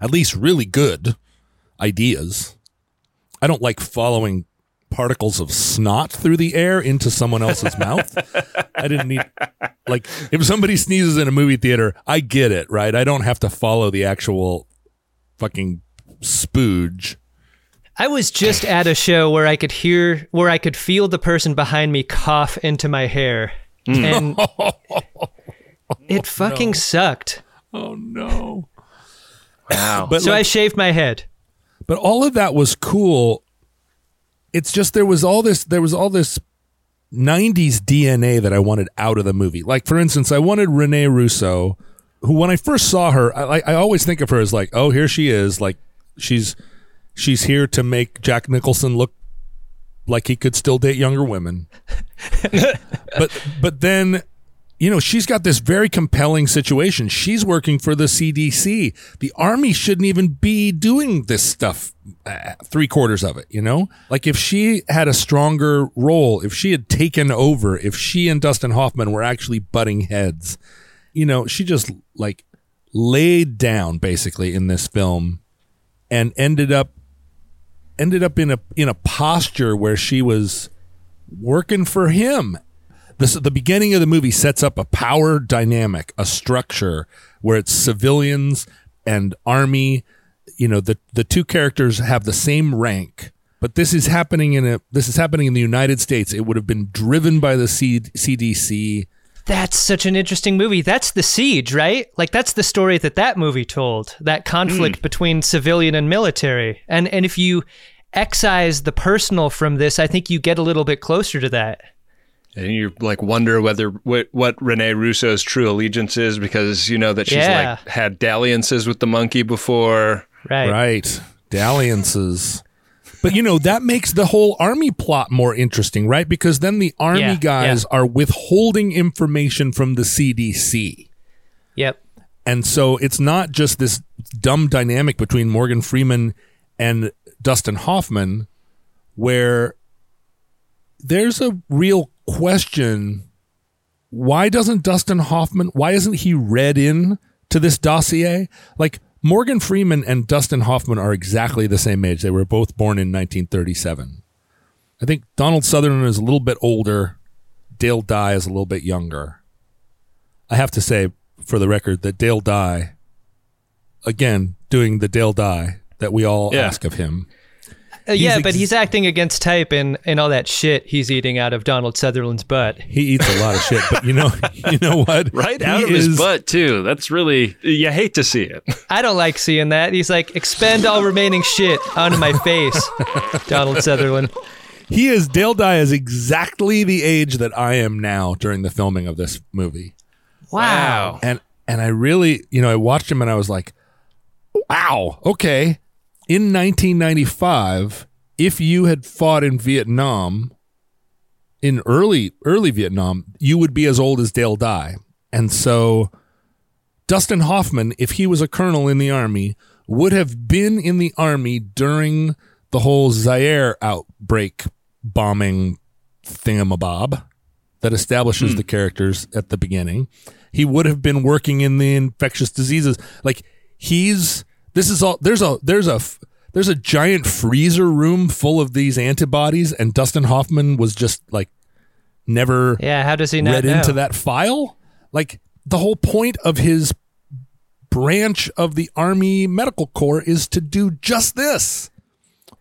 at least really good ideas. I don't like following particles of snot through the air into someone else's [LAUGHS] mouth. I didn't need like if somebody sneezes in a movie theater, I get it, right? I don't have to follow the actual fucking spooge. I was just at a show where I could hear, where I could feel the person behind me cough into my hair. Mm. And [LAUGHS] oh, it fucking sucked. Oh no. Wow. But So I shaved my head. but all of that was cool. It's just there was all this there was all this 90s DNA that I wanted out of the movie. Like for instance, I wanted Renee Russo, who when I first saw her, I I always think of her as like, oh, here she is, like she's she's here to make Jack Nicholson look like he could still date younger women. [LAUGHS] but but then you know, she's got this very compelling situation. She's working for the CDC. The army shouldn't even be doing this stuff, uh, three quarters of it, you know? Like if she had a stronger role, if she had taken over, if she and Dustin Hoffman were actually butting heads, you know, she just like laid down basically in this film and ended up ended up in a in a posture where she was working for him this the beginning of the movie sets up a power dynamic, a structure where it's civilians and army. You know, the the two characters have the same rank, but this is happening in a this is happening in the United States. It would have been driven by the C, CDC. That's such an interesting movie. That's the siege, right? Like that's the story that that movie told. That conflict hmm. between civilian and military. And and if you excise the personal from this, I think you get a little bit closer to that. And you like wonder whether what, what Renee Russo's true allegiance is because you know that she's Yeah. like had dalliances with the monkey before. Right. Right. Dalliances. But you know, that makes the whole army plot more interesting, right? Because then the army Yeah, guys yeah. are withholding information from the CDC. Yep. And so it's not just this dumb dynamic between Morgan Freeman and Dustin Hoffman where there's a real question why doesn't Dustin Hoffman why isn't he read in to this dossier? Like Morgan Freeman and Dustin Hoffman are exactly the same age. They were both born in 1937. I think Donald Sutherland is a little bit older. Dale Dye is a little bit younger. I have to say, for the record, that Dale Dye, again, doing the Dale Dye that we all Yeah. ask of him. Uh, yeah, ex- but he's acting against type and, and all that shit he's eating out of Donald Sutherland's butt. He eats a lot of shit, but you know, [LAUGHS] you know what? Right He out of is- his butt too. That's really you hate to see it. I don't like seeing that. He's like, expend all remaining shit onto my face, Donald Sutherland. He is Dale Dye is exactly the age that I am now during the filming of this movie. Wow. and and I really, you know, I watched him and I was like, wow, okay. In 1995, if you had fought in Vietnam, in early early Vietnam, you would be as old as Dale Dye, and so Dustin Hoffman, if he was a colonel in the army, would have been in the army during the whole Zaire outbreak bombing thingamabob that establishes hmm. the characters at the beginning. He would have been working in the infectious diseases. Like he's this is all there's a there's a there's a giant freezer room full of these antibodies and Dustin Hoffman was just like never Yeah, how does he not read know? into that file. Like the whole point of his branch of the Army Medical Corps is to do just this.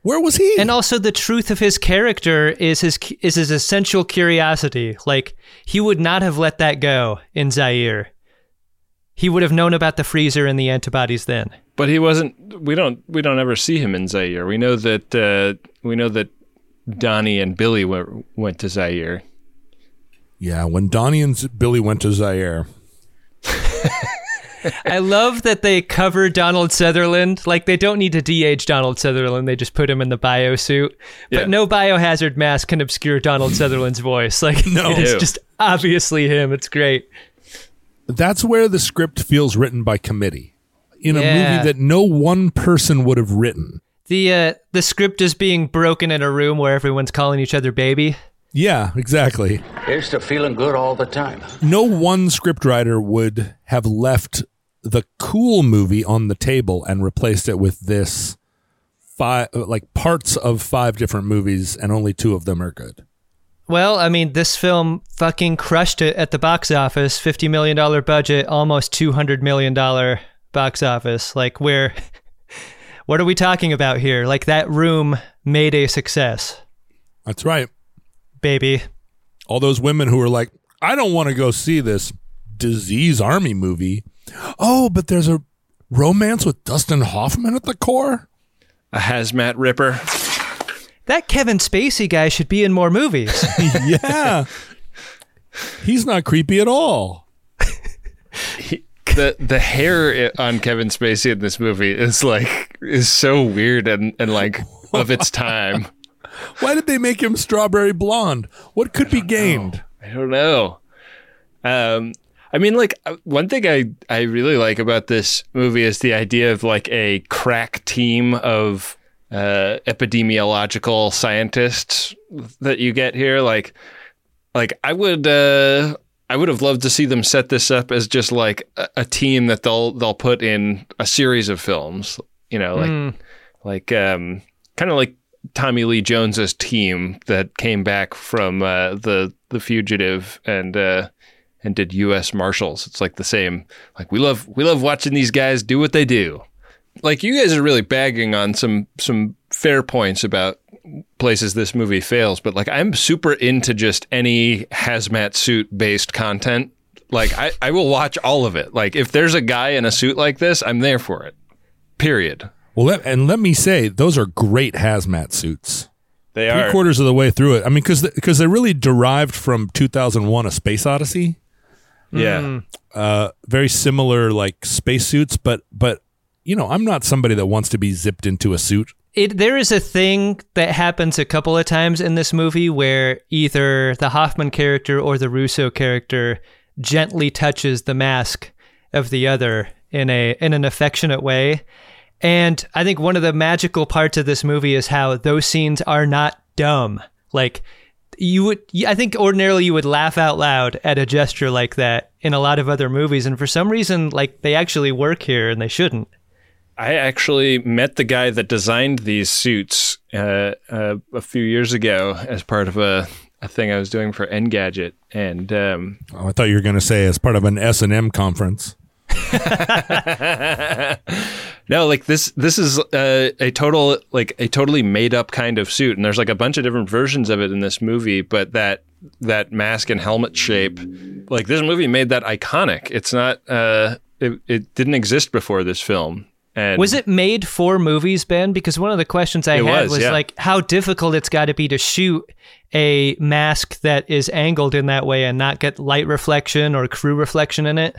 Where was he? And also, the truth of his character is his is his essential curiosity. Like he would not have let that go in Zaire. He would have known about the freezer and the antibodies then. But he wasn't. We don't. We don't ever see him in Zaire. We know that. Uh, we know that Donnie and Billy went went to Zaire. yeah, when Donnie and Billy went to Zaire. [LAUGHS] I love that they cover Donald Sutherland. Like they don't need to de-age Donald Sutherland. They just put him in the bio suit. But Yeah. no biohazard mask can obscure Donald Sutherland's voice. Like No. it's just obviously him. It's great. That's where the script feels written by committee. In a movie that no one person would have written. The uh, the script is being broken in a room where everyone's calling each other baby. Yeah, exactly. Here's to feeling good all the time. No one scriptwriter would have left the cool movie on the table and replaced it with this five like parts of five different movies and only two of them are good. Well, I mean, this film fucking crushed it at the box office. $50 million budget, almost $200 million box office. Like, where, [LAUGHS] what are we talking about here? Like, that room made a success, That's right. baby. All those women who are like, I don't want to go see this disease army movie. Oh, but there's a romance with Dustin Hoffman at the core. A hazmat ripper. That Kevin Spacey guy should be in more movies. [LAUGHS] yeah. He's not creepy at all. the the hair on Kevin Spacey in this movie is like is so weird and and like of its time. Why did they make him strawberry blonde? What could be gained? I don't know. Um, I mean, like uh, one thing I I really like about this movie is the idea of like a crack team of uh, epidemiological scientists that you get here. Like, like I would uh, I would have loved to see them set this up as just like a, a team that they'll they'll put in a series of films. You know, like like um, kind of like Tommy Lee Jones's team that came back from uh, the the fugitive and uh, and did U.S. Marshals. It's like the same. Like we love we love watching these guys do what they do. Like you guys are really bagging on some some fair points about places this movie fails, but like I'm super into just any hazmat suit based content. Like I, I will watch all of it. Like if there's a guy in a suit like this, I'm there for it. Period. Well, let, and let me say, those are great hazmat suits. They are Three are. quarters of the way through it. I mean, because because they're really derived from 2001: A Space Odyssey. Yeah. Uh, very similar, like spacesuits, but but you know, I'm not somebody that wants to be zipped into a suit. it there is a thing that happens a couple of times in this movie where either the Hoffman character or the Russo character gently touches the mask of the other in a in an affectionate way. And I think one of the magical parts of this movie is how those scenes are not dumb. Like you would I think ordinarily you would laugh out loud at a gesture like that in a lot of other movies and for some reason like they actually work here and they shouldn't. I actually met the guy that designed these suits uh, uh, a few years ago as part of a, a thing I was doing for Engadget, and um, Oh, I thought you were going to say as part of an S and M conference. [LAUGHS] no, like this this is uh, a total like a totally made up kind of suit, and there's like a bunch of different versions of it in this movie, but that that mask and helmet shape, like this movie made that iconic. It's not uh, it, it didn't exist before this film. And Was it made for movies, Ben? Because one of the questions I had was, was, yeah. like how difficult it's got to be to shoot a mask that is angled in that way and not get light reflection or crew reflection in it.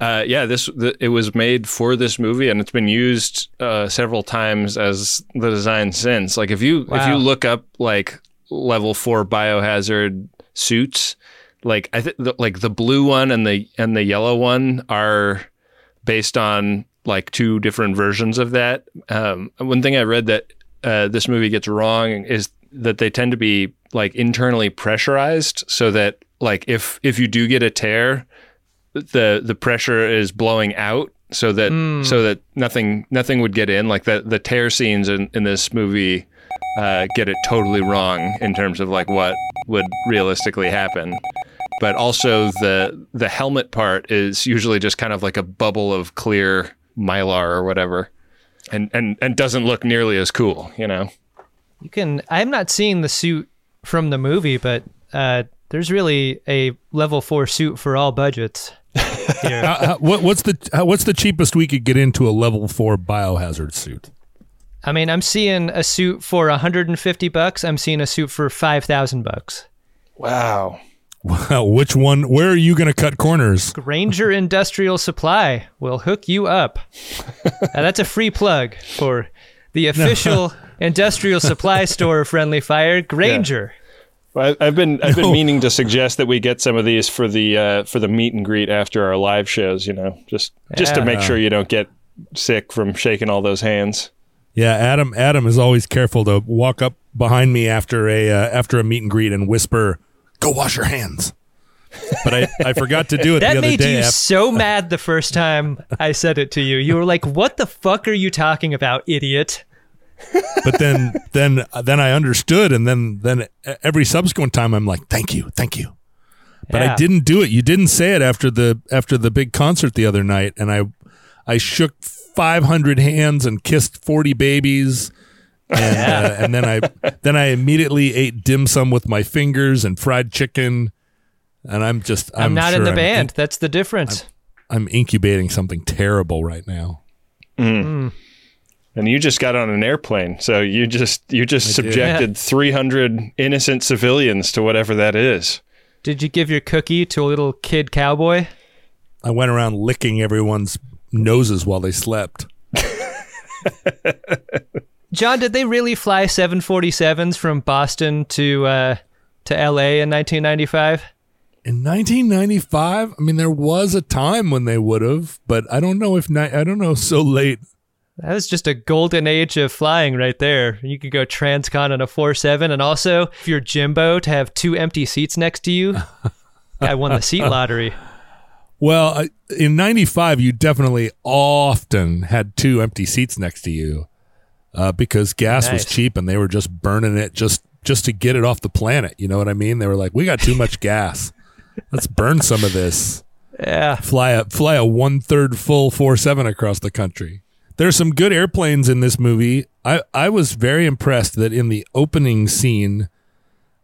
Uh, yeah, this the, it was made for this movie, and it's been used uh, several times as the design since. Like if you if you look up like level four biohazard suits, like I think like the blue one and the and the yellow one are based on like two different versions of that. Um, one thing I read that uh, this movie gets wrong is that they tend to be like internally pressurized, so that like if if you do get a tear, the the pressure is blowing out so that so that nothing nothing would get in. Like the the tear scenes in, in this movie uh, get it totally wrong in terms of like what would realistically happen. But also the the helmet part is usually just kind of like a bubble of clear mylar or whatever, and and and doesn't look nearly as cool. You know. You can. I'm not seeing the suit from the movie, but uh, there's really a level four suit for all budgets. [LAUGHS] Here. Uh, how- what, what's the how, what's the cheapest we could get into a level four biohazard suit? I mean, I'm seeing a suit for 150 bucks. I'm seeing a suit for 5,000 bucks. Wow. Well, [LAUGHS] which one? Where are you going to cut corners? Grainger Industrial Supply will hook you up. [LAUGHS] Uh, that's a free plug for the official [LAUGHS] industrial supply store of Friendly Fire, Grainger. Well, I- I've been I've been No. meaning to suggest that we get some of these for the uh, for the meet and greet after our live shows. You know, just just to make sure you don't get sick from shaking all those hands. Yeah, Adam. Adam is always careful to walk up behind me after a uh, after a meet and greet and whisper, "Go wash your hands." But I, I forgot to do it That the other made day. you af- so mad the first time I said it to you. You were like, "What the fuck are you talking about, idiot?" but then then then I understood, and then then every subsequent time I'm like, "Thank you, thank you." But I didn't do it. You didn't say it after the after the big concert the other night, and I I shook 500 hands and kissed 40 babies. And, uh, and then I then I immediately ate dim sum with my fingers and fried chicken, and I'm just I'm, I'm, not in the I'm band. That's the difference. I'm incubating something terrible right now. And you just got on an airplane, so you just you just I did. subjected 300 innocent civilians to whatever that is. Did you give your cookie to a little kid cowboy? I went around licking everyone's noses while they slept. [LAUGHS] John, did they really fly 747s from Boston to uh, to LA in 1995? In 1995, I mean, there was a time when they would have, but I don't know if ni- I don't know [LAUGHS] so late. That was just a golden age of flying right there. You could go transcon on a 4-7, and also if you're Jimbo to have two empty seats next to you, [LAUGHS] I won the seat lottery. Well, in 95, you definitely often had two empty seats next to you uh, because gas was cheap and they were just burning it just just to get it off the planet. You know what I mean? They were like, "We got too much [LAUGHS] gas. Let's burn some of this." Yeah. fly a fly a one third full four seven across the country. There's some good airplanes in this movie. I, I was very impressed that in the opening scene,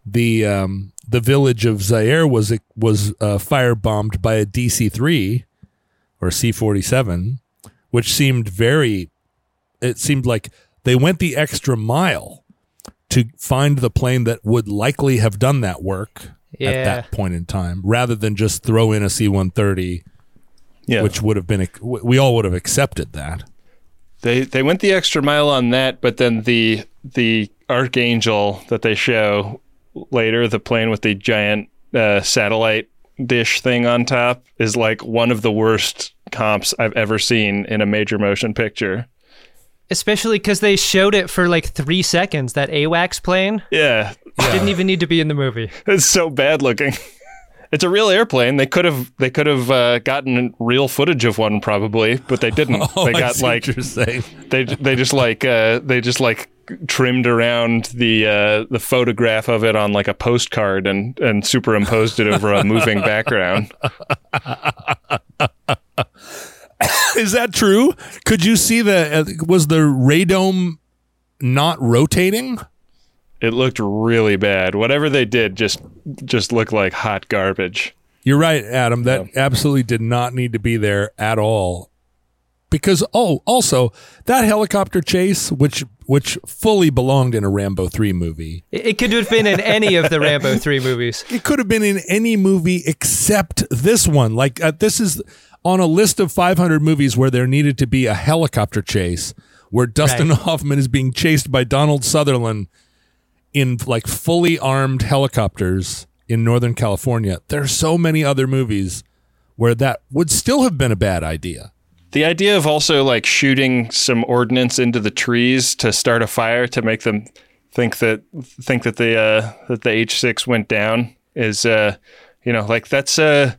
the um, the village of Zaire was was uh, firebombed by a DC three or C forty seven, which seemed very. It seemed like they went the extra mile to find the plane that would likely have done that work Yeah. at that point in time, rather than just throw in a C one thirty Yeah, which would have been we all would have accepted that. they they went the extra mile on that, but then the the Archangel that they show later, the plane with the giant uh, satellite dish thing on top, is like one of the worst comps I've ever seen in a major motion picture. Especially because they showed it for like three seconds. That AWACS plane Yeah, didn't even need to be in the movie. [LAUGHS] it's so bad looking. [LAUGHS] It's a real airplane. They could have they could have uh, gotten real footage of one probably, but they didn't. [LAUGHS] they Oh, I got see what like you're saying. they they just like uh, they just like trimmed around the uh, the photograph of it on like a postcard and and superimposed it over a moving background. [COUGHS] Is that true? Could you see the uh, was the radome not rotating? It looked really bad. Whatever they did just just looked like hot garbage. You're right, Adam. That absolutely did not need to be there at all. Because oh, also that helicopter chase, which which fully belonged in a Rambo three movie, It, it could have been in any of the Rambo 3 movies. it could have been in any movie except this one. Like uh, this is on a list of 500 movies where there needed to be a helicopter chase, where Dustin Right. Hoffman is being chased by Donald Sutherland in like fully armed helicopters in Northern California. There are so many other movies where that would still have been a bad idea. The idea of also like shooting some ordnance into the trees to start a fire to make them think that think that the uh, that the H six went down is uh, you know like that's uh,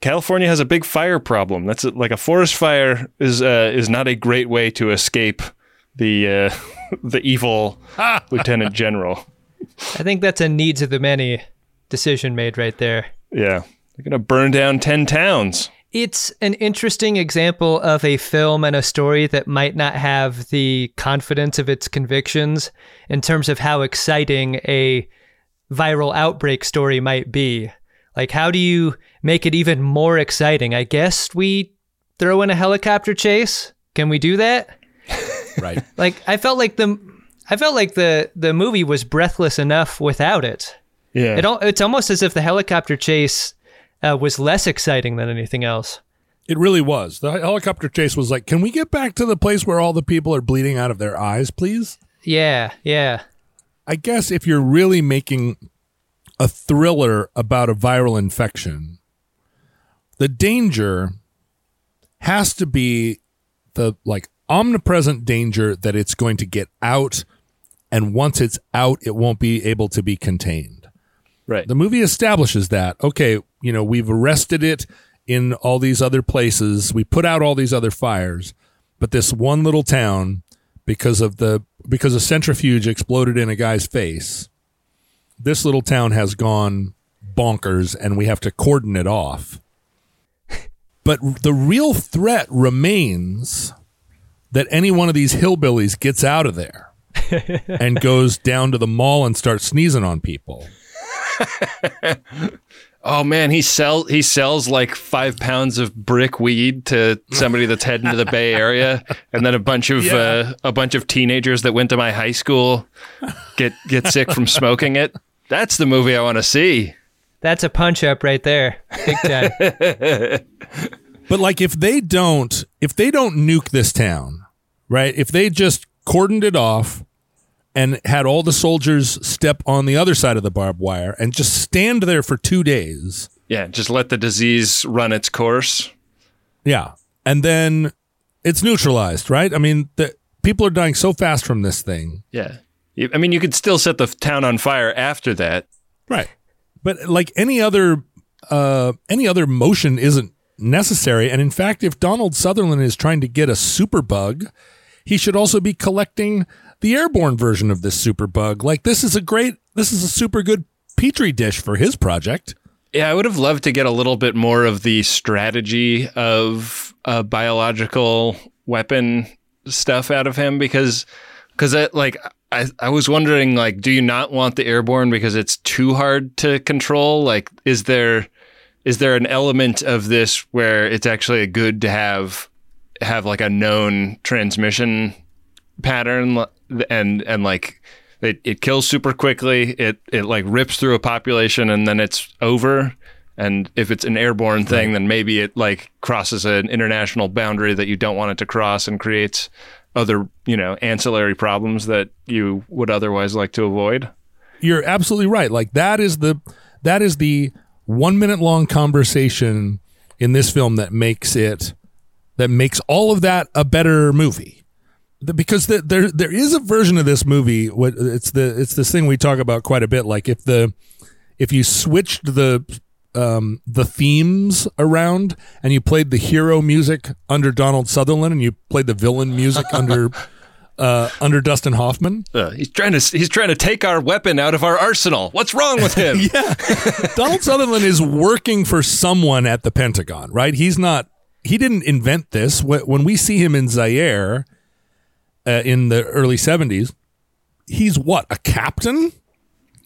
California has a big fire problem. That's a, like a forest fire is uh, is not a great way to escape the uh, [LAUGHS] the evil [LAUGHS] lieutenant general. I think that's a needs of the many decision made right there. Yeah, they're gonna burn down ten towns. It's an interesting example of a film and a story that might not have the confidence of its convictions in terms of how exciting a viral outbreak story might be. Like, how do you make it even more exciting? I guess we throw in a helicopter chase. Can we do that? [LAUGHS] Right. Like, I felt like the, I felt like the the movie was breathless enough without it. Yeah, It al- it's almost as if the helicopter chase uh, was less exciting than anything else. It really was. The helicopter chase was like, can we get back to the place where all the people are bleeding out of their eyes, please? Yeah, yeah. I guess if you're really making a thriller about a viral infection, the danger has to be the like omnipresent danger that it's going to get out and once it's out it won't be able to be contained. right. The movie establishes that. Okay, you know, we've arrested it in all these other places. We put out all these other fires, but this one little town because of the because a centrifuge exploded in a guy's face. This little town has gone bonkers and we have to cordon it off. But the real threat remains that any one of these hillbillies gets out of there [LAUGHS] and goes down to the mall and starts sneezing on people. Oh man, he sell he sells like five pounds of brick weed to somebody that's heading to the Bay Area, and then a bunch of Yeah. uh, a bunch of teenagers that went to my high school get get sick from smoking it. That's the movie I want to see. That's a punch up right there. Big time. [LAUGHS] But like if they don't if they don't nuke this town, right? If they just cordoned it off and had all the soldiers step on the other side of the barbed wire and just stand there for 2 days. Yeah, just let the disease run its course. Yeah. And then it's neutralized, right? I mean, the people are dying so fast from this thing. Yeah, I mean, you could still set the town on fire after that. Right. But like any other uh any other motion isn't necessary and in fact if Donald Sutherland is trying to get a superbug, he should also be collecting the airborne version of this superbug. Like this is a great this is a super good petri dish for his project. Yeah, I would have loved to get a little bit more of the strategy of biological weapon stuff out of him because because like I, I was wondering like do you not want the airborne because it's too hard to control? Like is there is there an element of this where it's actually good to have have like a known transmission pattern and and like it, it kills super quickly it it like rips through a population and then it's over? And if it's an airborne thing then maybe it like crosses an international boundary that you don't want it to cross and creates other you know ancillary problems that you would otherwise like to avoid You're absolutely right. Like that is the that is the 1 minute long conversation in this film that makes it that makes all of that a better movie. Because the, there there is a version of this movie what it's the it's this thing we talk about quite a bit like if the if you switched the um the themes around and you played the hero music under Donald Sutherland and you played the villain music under [LAUGHS] uh under Dustin Hoffman uh, he's trying to he's trying to take our weapon out of our arsenal what's wrong with him [LAUGHS] yeah. Donald Sutherland is working for someone at the Pentagon, right? He's not, he didn't invent this. When we see him in Zaire uh, in the early 70s, he's what, a captain?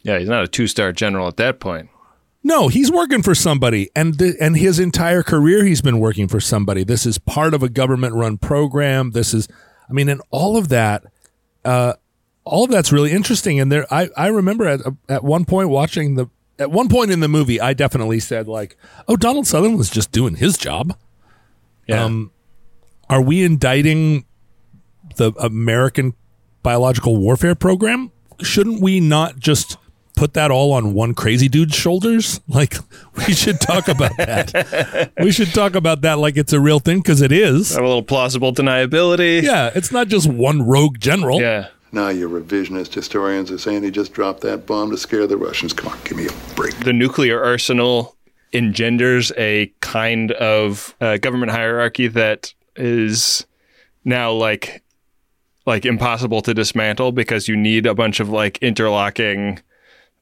yeah he's not a two-star general at that point No, he's working for somebody, and the, and his entire career he's been working for somebody. This is part of a government-run program. This is, I mean, and all of that, uh, all of that's really interesting. And there, I I remember at at one point watching the at one point in the movie, I definitely said like, "Oh, Donald Sutherland was just doing his job." yeah Um, Are we indicting the American biological warfare program? Shouldn't we not just put that all on one crazy dude's shoulders? [LAUGHS] Like, we should talk about that. we should talk about that like it's a real thing because it is. have a little plausible deniability Yeah, it's not just one rogue general. yeah Now your revisionist historians are saying he just dropped that bomb to scare the Russians. Come on, give me a break. the nuclear arsenal engenders a kind of uh, government hierarchy that is now like like impossible to dismantle because you need a bunch of like interlocking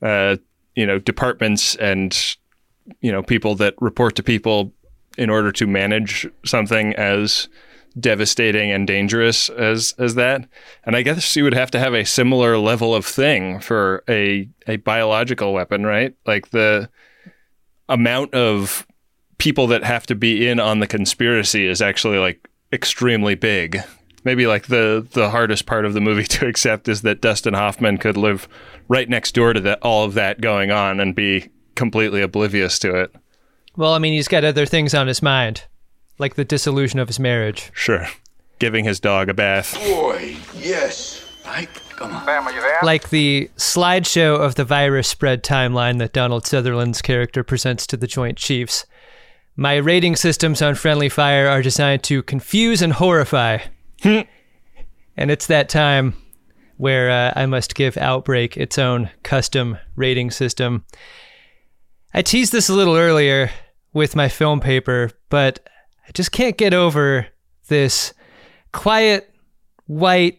uh you know departments and you know people that report to people in order to manage something as devastating and dangerous as as that. And i guess you would have to have a similar level of thing for a a biological weapon right? Like the amount of people that have to be in on the conspiracy is actually like extremely big maybe like the the hardest part of the movie [LAUGHS] to accept is that Dustin Hoffman could live right next door to that all of that going on and be completely oblivious to it. Well, I mean, he's got other things on his mind, like the dissolution of his marriage. Sure. Giving his dog a bath. Boy, yes. Mike, come on. Family, you there? Like the slideshow of the virus spread timeline that Donald Sutherland's character presents to the Joint Chiefs. My rating systems on Friendly Fire are designed to confuse and horrify. [LAUGHS] and it's that time where uh, I must give Outbreak its own custom rating system. I teased this a little earlier with my film paper, but I just can't get over this quiet, white,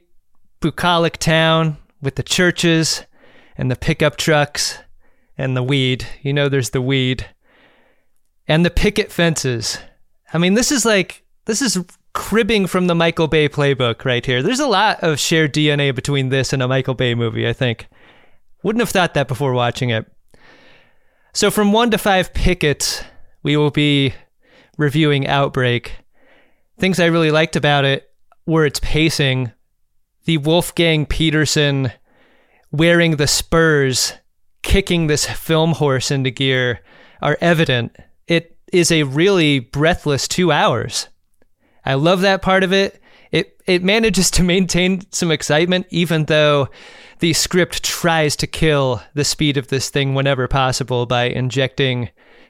bucolic town with the churches and the pickup trucks and the weed. You know, there's the weed and the picket fences. I mean, this is like, this is cribbing from the Michael Bay playbook right here. There's a lot of shared DNA between this and a Michael Bay movie, I think. Wouldn't have thought that before watching it. So, from one to five pickets, we will be reviewing Outbreak. Things I really liked about it were its pacing. The Wolfgang Petersen wearing the spurs, kicking this film horse into gear are evident. It is a really breathless two hours. I love that part of it. It it manages to maintain some excitement even though the script tries to kill the speed of this thing whenever possible by injecting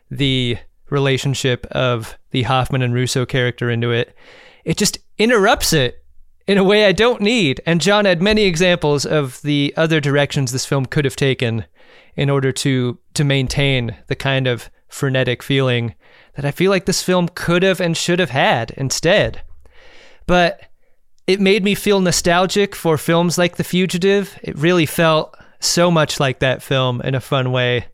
the relationship of the Hoffman and Russo character into it. It just interrupts it in a way I don't need. And John had many examples of the other directions this film could have taken in order to to maintain the kind of frenetic feeling that I feel like this film could have and should have had instead. But it made me feel nostalgic for films like The Fugitive. It really felt so much like that film in a fun way.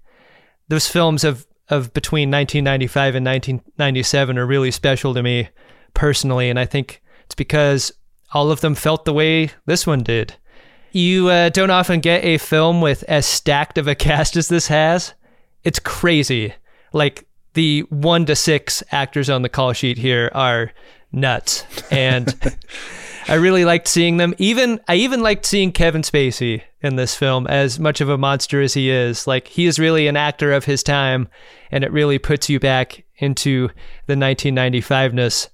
Those films of, of between 1995 and 1997 are really special to me personally, and I think it's because all of them felt the way this one did. You uh, don't often get a film with as stacked of a [LAUGHS] cast as this has. It's crazy. Like the one to six actors on the call sheet here are nuts, and [LAUGHS] I really liked seeing them. Even I even liked seeing Kevin Spacey in this film, as much of a monster as he is. Like he is really an actor of his time, and it really puts you back into the 1995ness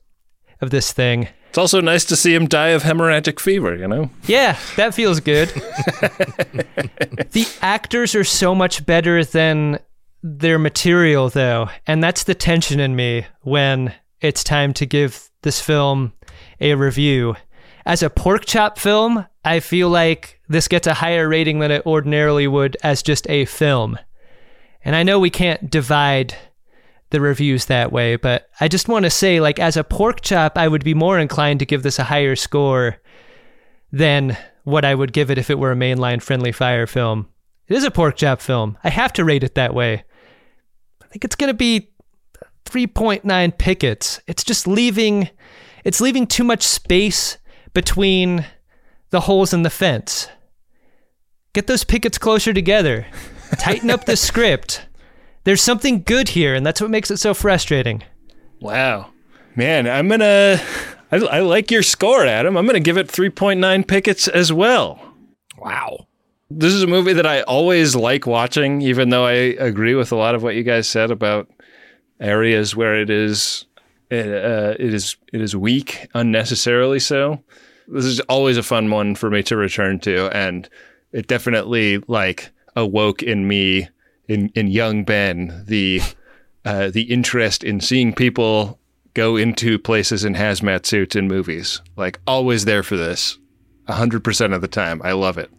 of this thing. It's also nice to see him die of hemorrhagic fever, you know? Yeah, that feels good. [LAUGHS] the actors are so much better than their material, though. And that's the tension in me when it's time to give this film a review. As a pork chop film, I feel like this gets a higher rating than it ordinarily would as just a film. And I know we can't divide the reviews that way, but I just want to say, like, as a pork chop, I would be more inclined to give this a higher score than what I would give it if it were a mainline friendly fire film. It is a pork chop film. I have to rate it that way. I think it's going to be 3.9 pickets. It's just leaving it's leaving too much space between the holes in the fence. Get those pickets closer together. [LAUGHS] Tighten up the script. There's something good here, and that's what makes it so frustrating. Wow. Man, I'm going to. I, I like your score, Adam. I'm going to give it 3.9 pickets as well. Wow. This is a movie that I always like watching, even though I agree with a lot of what you guys said about areas where it is it, uh, it is it is weak unnecessarily so. This is always a fun one for me to return to, and it definitely like awoke in me in in young Ben the uh, the interest in seeing people go into places in hazmat suits in movies. Like always there for this, hundred percent of the time. I love it.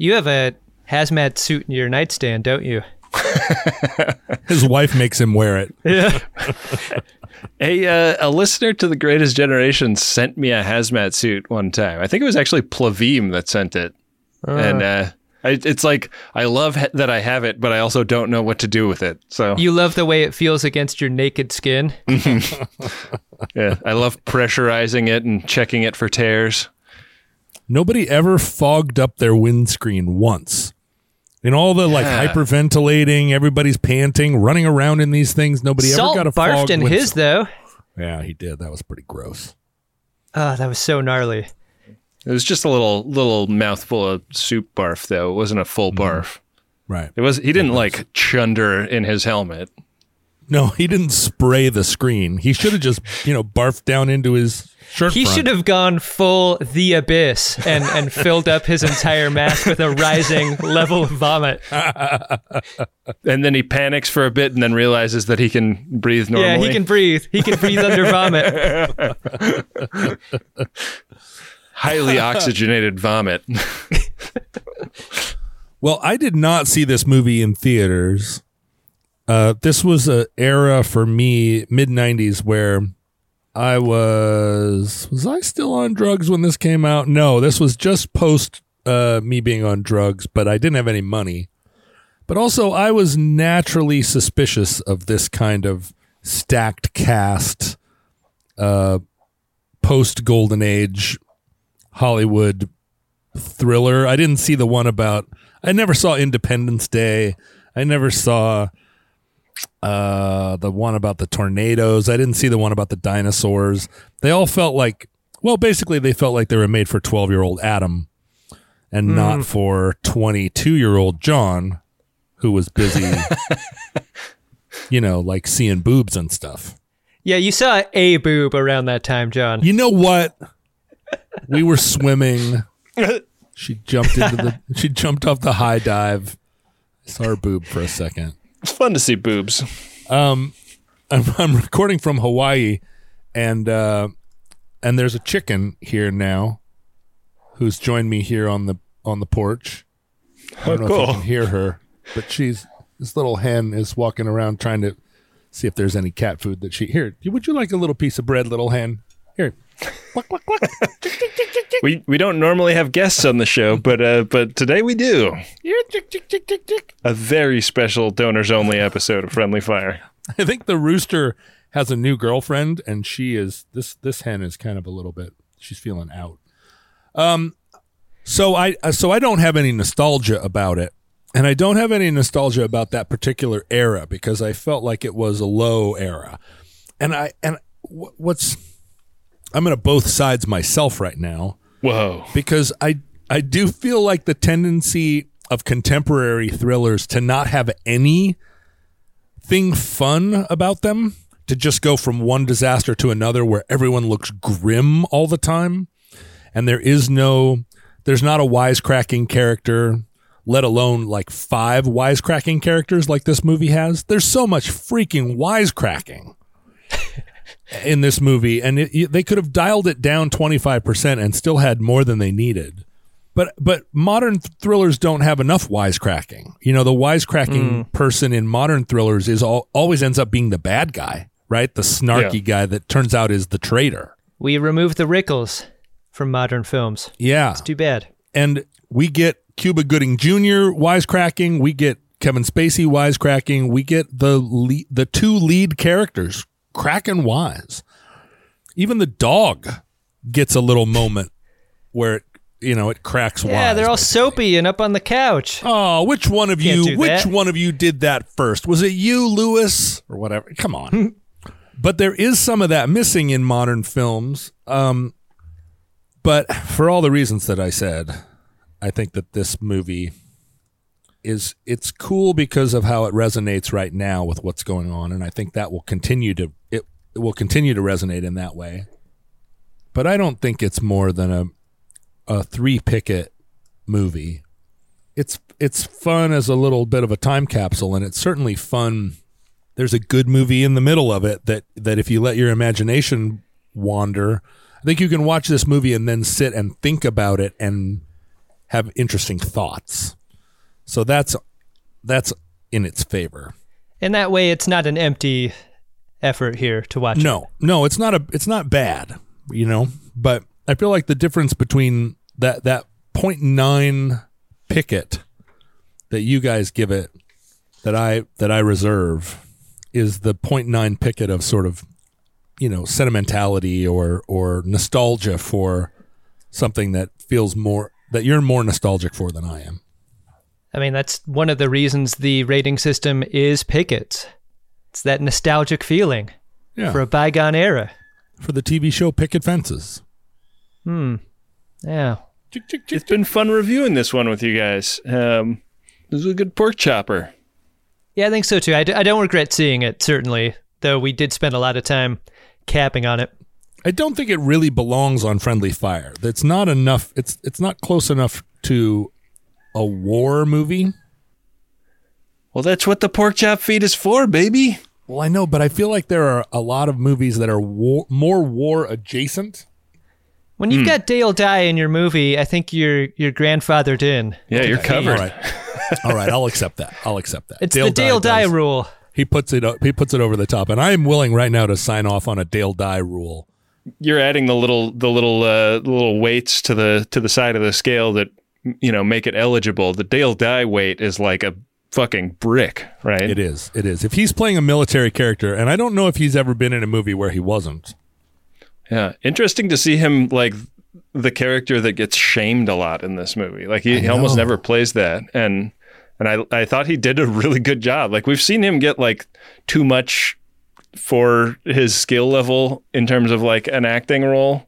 You have a hazmat suit in your nightstand, don't you? [LAUGHS] His wife makes him wear it. [LAUGHS] Yeah. [LAUGHS] A uh, a listener to the Greatest Generation sent me a hazmat suit one time. I think it was actually Plavim that sent it, and uh, I, it's like I love ha- that I have it, but I also don't know what to do with it. So You love the way it feels against your naked skin. yeah, I love pressurizing it and checking it for tears. Nobody ever fogged up their windscreen once. In all the like Yeah. hyperventilating, everybody's panting, running around in these things. Nobody Salt ever got a barfed fogged in his though. Yeah, he did. That was pretty gross. Oh, that was so gnarly. It was just a little little mouthful of soup barf, though. It wasn't a full mm-hmm. barf. Right. It was. He didn't like chunder in his helmet. No, he didn't spray the screen. He should have just, you know, barfed down into his shirt. He front. should have gone full the abyss and, and [LAUGHS] filled up his entire mask with a rising level of vomit. [LAUGHS] And then he panics for a bit, and then realizes that he can breathe normally. Yeah, he can breathe. He can breathe under vomit. [LAUGHS] highly oxygenated vomit. Well, I did not see this movie in theaters. Uh, this was a era for me, mid '90s, where I was was I still on drugs when this came out? No, this was just post uh, me being on drugs, but I didn't have any money. But also, I was naturally suspicious of this kind of stacked cast, uh, post Golden Age Hollywood thriller. I didn't see the one about. I never saw Independence Day. I never saw uh, the one about the tornadoes. I didn't see the one about the dinosaurs. They all felt like, well, basically, they felt like they were made for twelve-year-old Adam, and not for twenty-two-year-old John, who was busy, [LAUGHS] you know, like seeing boobs and stuff. Yeah, you saw a boob around that time, John. You know what? We were swimming. [LAUGHS] She jumped into the. She jumped off the high dive. I saw her boob for a second. It's fun to see boobs. [LAUGHS] I'm, I'm recording from Hawaii, and uh, and there's a chicken here now, who's joined me here on the on the porch. I don't know if you can hear her, but she's this little hen is walking around trying to see if there's any cat food that she here. Would you like a little piece of bread, little hen? Here. We we don't normally have guests on the show, but uh, but today we do. A very special donors only episode of Friendly Fire. I think the rooster has a new girlfriend, and she is this this hen is kind of a little bit. She's feeling out. Um, so I uh, so I don't have any nostalgia about it, and I don't have any nostalgia about that particular era because I felt like it was a low era, and I and wh- what's I'm gonna both sides myself right now. Whoa. because I I do feel like the tendency of contemporary thrillers to not have any thing fun about them to just go from one disaster to another where everyone looks grim all the time. And there is no there's not a wisecracking character let alone like five wisecracking characters like this movie has. There's so much freaking wisecracking in this movie, and it, it- they could have dialed it down twenty five percent and still had more than they needed. But but modern th- thrillers don't have enough wisecracking. You know, the wisecracking mm. person in modern thrillers is all, always ends up being the bad guy, right? The snarky Yeah. guy that turns out is the traitor. We removed the Rickles from modern films. Yeah, It's Too bad. and we get Cuba Gooding Jr. wisecracking. We get Kevin Spacey wisecracking. We get the lead, the two lead characters cracking wise. Even the dog gets a little moment where it, you know it cracks wise. Yeah, they're all basically. soapy and up on the couch. Oh, which one of Can't you? Which one of you did that first? Was it you, Lewis, or whatever? Come on. [LAUGHS] but there is some of that missing in modern films. Um, but for all the reasons that I said, I think that this movie is it's cool because of how it resonates right now with what's going on, and I think that will continue to will continue to resonate in that way. But I don't think it's more than a a three picket movie it's it's fun as a little bit of a time capsule and it's certainly fun there's a good movie in the middle of it that that if you let your imagination wander i think you can watch this movie and then sit and think about it and have interesting thoughts so that's that's in its favor. In that way, it's not an empty effort here to watch. it. No, no, it's not a it's not bad, you know, but I feel like the difference between that that 0.9 picket that you guys give it that I that I reserve is the 0.9 picket of sort of you know sentimentality or or nostalgia for something that feels more that you're more nostalgic for than I am. I mean, that's one of the reasons the rating system is pickets. It's that nostalgic feeling Yeah. for a bygone era. for the TV show Picket Fences. Hmm. Yeah. It's been fun reviewing this one with you guys. Um, this was a good pork chopper. Yeah, I think so too. I, d- I don't regret seeing it, certainly, though we did spend a lot of time capping on it. I don't think it really belongs on Friendly Fire. It's not enough. It's it's not close enough to a war movie. Well, that's what the pork chop feed is for, baby. Well, I know, but I feel like there are a lot of movies that are war, more war adjacent. When you've got Dale Dye in your movie, I think you're you're grandfathered in. Yeah, you're covered. All right, all right. I'll accept that. I'll accept that. It's the Dale Dye does- rule. He puts it. He puts it over the top, and I am willing right now to sign off on a Dale Dye rule. You're adding the little the little uh, little weights to the to the side of the scale that you know make it eligible. The Dale Dye weight is like a fucking brick, right? It is. It is. If he's playing a military character, and I don't know if he's ever been in a movie where he wasn't. Yeah, interesting to see him like the character that gets shamed a lot in this movie. Like he, he almost never plays that, and and I I thought he did a [LAUGHS] really good job. Like we've seen him get like too much for his skill level in terms of like an acting role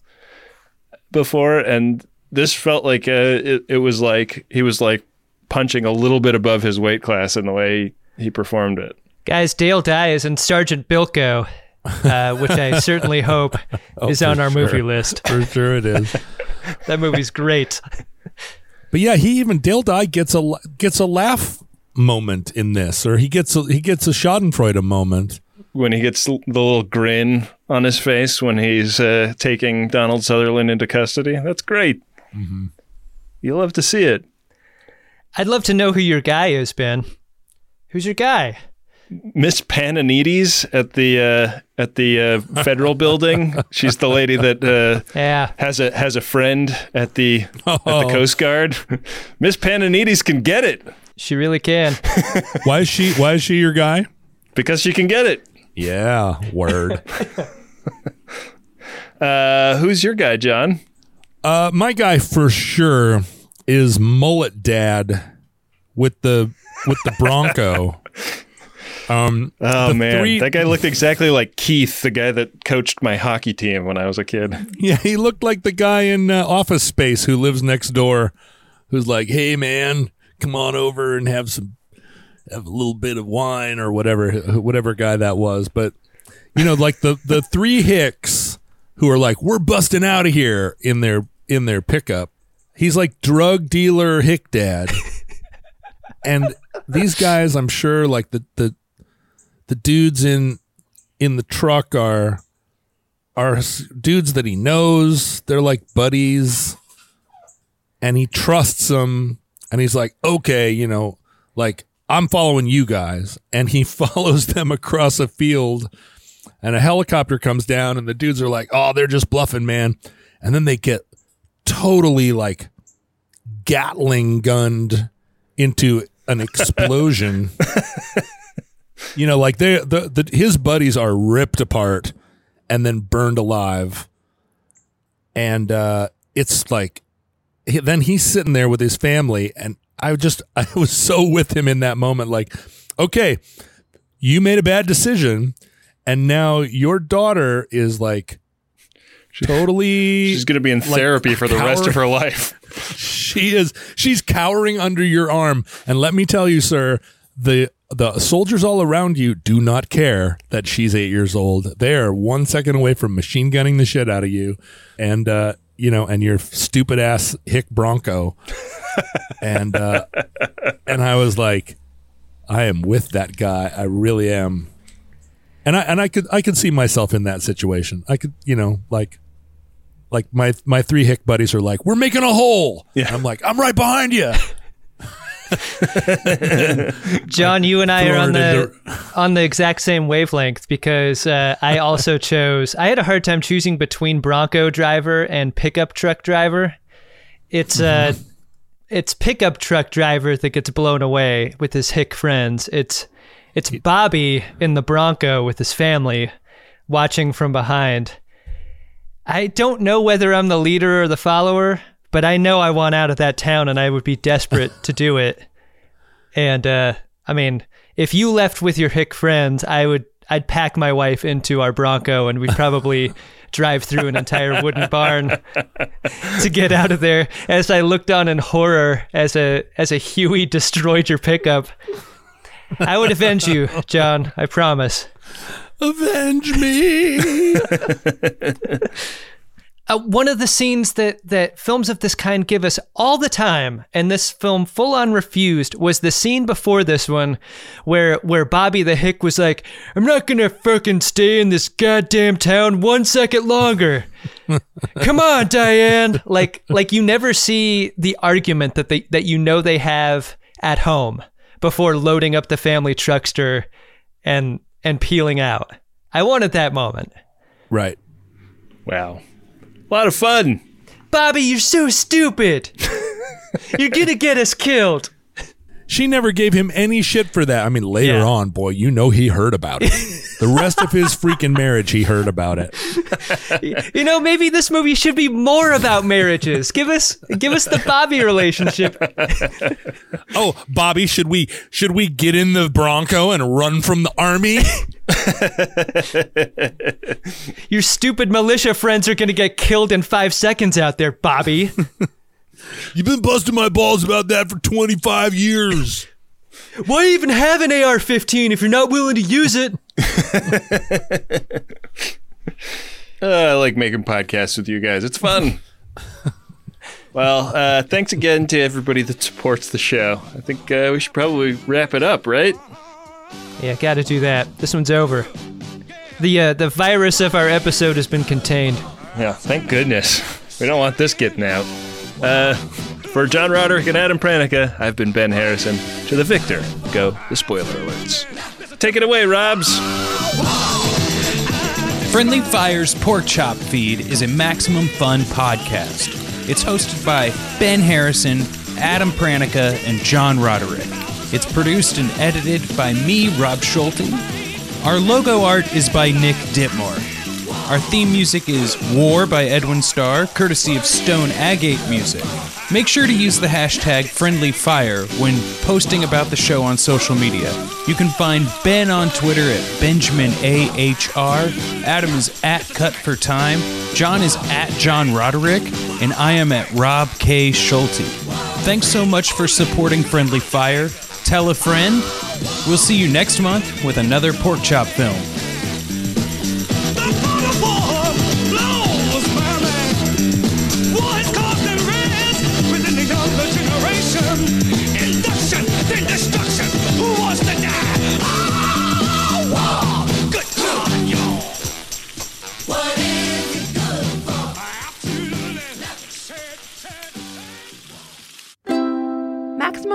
before, and this felt like uh, it it was like he was like punching a little bit above his weight class in the way he performed it. Guys, Dale Dye is in Sergeant Bilko, uh, which I certainly hope [LAUGHS] is Oh, for on our sure. movie list. For sure, it is. [LAUGHS] That movie's great. But yeah, he even Dale Dye gets a gets a laugh moment in this, or he gets a, he gets a Schadenfreude moment. when he gets the little grin on his face when he's uh, taking Donald Sutherland into custody. That's great. You'll love to see it. I'd love to know who your guy is, Ben. Who's your guy? Miss Pananides at the uh, at the uh, federal building. [LAUGHS] She's the lady that uh, Yeah. has a has a friend at the at the Coast Guard. [LAUGHS] Miss Pananides can get it She really can. [LAUGHS] Why is she Why is she your guy? because she can get it. Yeah, word. Uh, who's your guy, John? uh, my guy for sure is Mullet Dad with the with the Bronco. [LAUGHS] Um, Oh man, three- that guy looked exactly like Keith, the guy that coached my hockey team when I was a kid. Yeah, he looked like the guy in uh, Office Space who lives next door, who's like, "Hey, man, come on over and have some, have a little bit of wine or whatever, whatever guy that was." But you know, like the the three Hicks who are like, "We're busting out of here" in their in their pickup. He's like drug dealer Hick Dad, [LAUGHS] and these guys, I'm sure, like the the the dudes in in the truck are are dudes that he knows. They're like buddies, and he trusts them. And he's like, okay, you know, like I'm following you guys, and he [LAUGHS] follows them across a field. And a helicopter comes down, and the dudes are like, oh, they're just bluffing, man. And then they get totally like Gatling gunned into an explosion. [LAUGHS] you know, like they the, the his buddies are ripped apart and then burned alive. And uh it's like he- then he's sitting there with his family and I just [LAUGHS] I was so with him in that moment like okay, you made a bad decision and now your daughter is like [LAUGHS] totally She's going to be in like, therapy for the rest of her life. [LAUGHS] she is she's cowering under your arm. And let me tell you sir the the soldiers all around you do not care that she's eight years old. They are one second away from machine gunning the shit out of you. And uh you know and your stupid ass hick bronco. [LAUGHS] And uh and i was like i am with that guy. I really am. And i and i could i could see myself in that situation. I could you know like like my my three hick buddies are like, "We're making a hole." Yeah. I'm like, "I'm right behind you." [LAUGHS] John, you and I are on it the on the exact same wavelength because uh, I also chose. I had a hard time choosing between Bronco driver and pickup truck driver. It's uh, it's pickup truck driver that gets blown away with his hick friends. It's it's Bobby in the Bronco with his family, watching from behind. I don't know whether I'm the leader or the follower, but I know I want out of that town, and I would be desperate to do it. And uh, I mean, if you left with your hick friends, I would I'd pack my wife into our Bronco and we'd probably [LAUGHS] drive through an entire wooden barn to get out of there. As I looked on in horror as a as a Huey destroyed your pickup. I would avenge you, John, I promise. Avenge me. [LAUGHS] Uh, one of the scenes that, that films of this kind give us all the time, and this film full on refused, was the scene before this one where where Bobby the Hick was like, I'm not gonna fucking stay in this goddamn town one second longer. [LAUGHS] Come on, Diane. Like like you never see the argument that they that you know they have at home before loading up the family truckster and and peeling out. I wanted that moment. right. Wow. A lot of fun. Bobby, you're so stupid. [LAUGHS] you're gonna get us killed. She never gave him any shit for that. I mean, later Yeah. on, boy, you know he heard about it. [LAUGHS] the rest of his freaking marriage, he heard about it. [LAUGHS] You know, maybe this movie should be more about marriages. Give us give us the Bobby relationship. [LAUGHS] Oh, Bobby, should we should we get in the Bronco and run from the army? [LAUGHS] Your stupid militia friends are gonna get killed in five seconds out there, Bobby. You've been busting my balls about that for 25 years. Why even have an AR-15 if you're not willing to use it? [LAUGHS] Uh, I like making podcasts with you guys. It's fun. [LAUGHS] well, uh, thanks again to everybody that supports the show. I think uh, we should probably wrap it up, right? Yeah, gotta do that. This one's over. The uh, the virus of our episode has been contained. Yeah, thank goodness. We don't want this getting out. Uh, for John Roderick and Adam Pranica, I've been Ben Harrison. To the victor, go the spoiler alerts. Take it away, Robs. Friendly Fire's Pork Chop Feed is a Maximum Fun podcast. It's hosted by Ben Harrison, Adam Pranica, and John Roderick. It's produced and edited by me, Rob Schulte. Our logo art is by Nick Ditmore. Our theme music is War by Edwin Starr, courtesy of Stone Agate Music. Make sure to use the hashtag FriendlyFire when posting about the show on social media. You can find Ben on Twitter at BenjaminAHR, Adam is at Cut for Time, John is at John Roderick, and I am at Rob K. Schulte. Thanks so much for supporting Friendly Fire. Tell a friend. We'll see you next month with another pork chop film.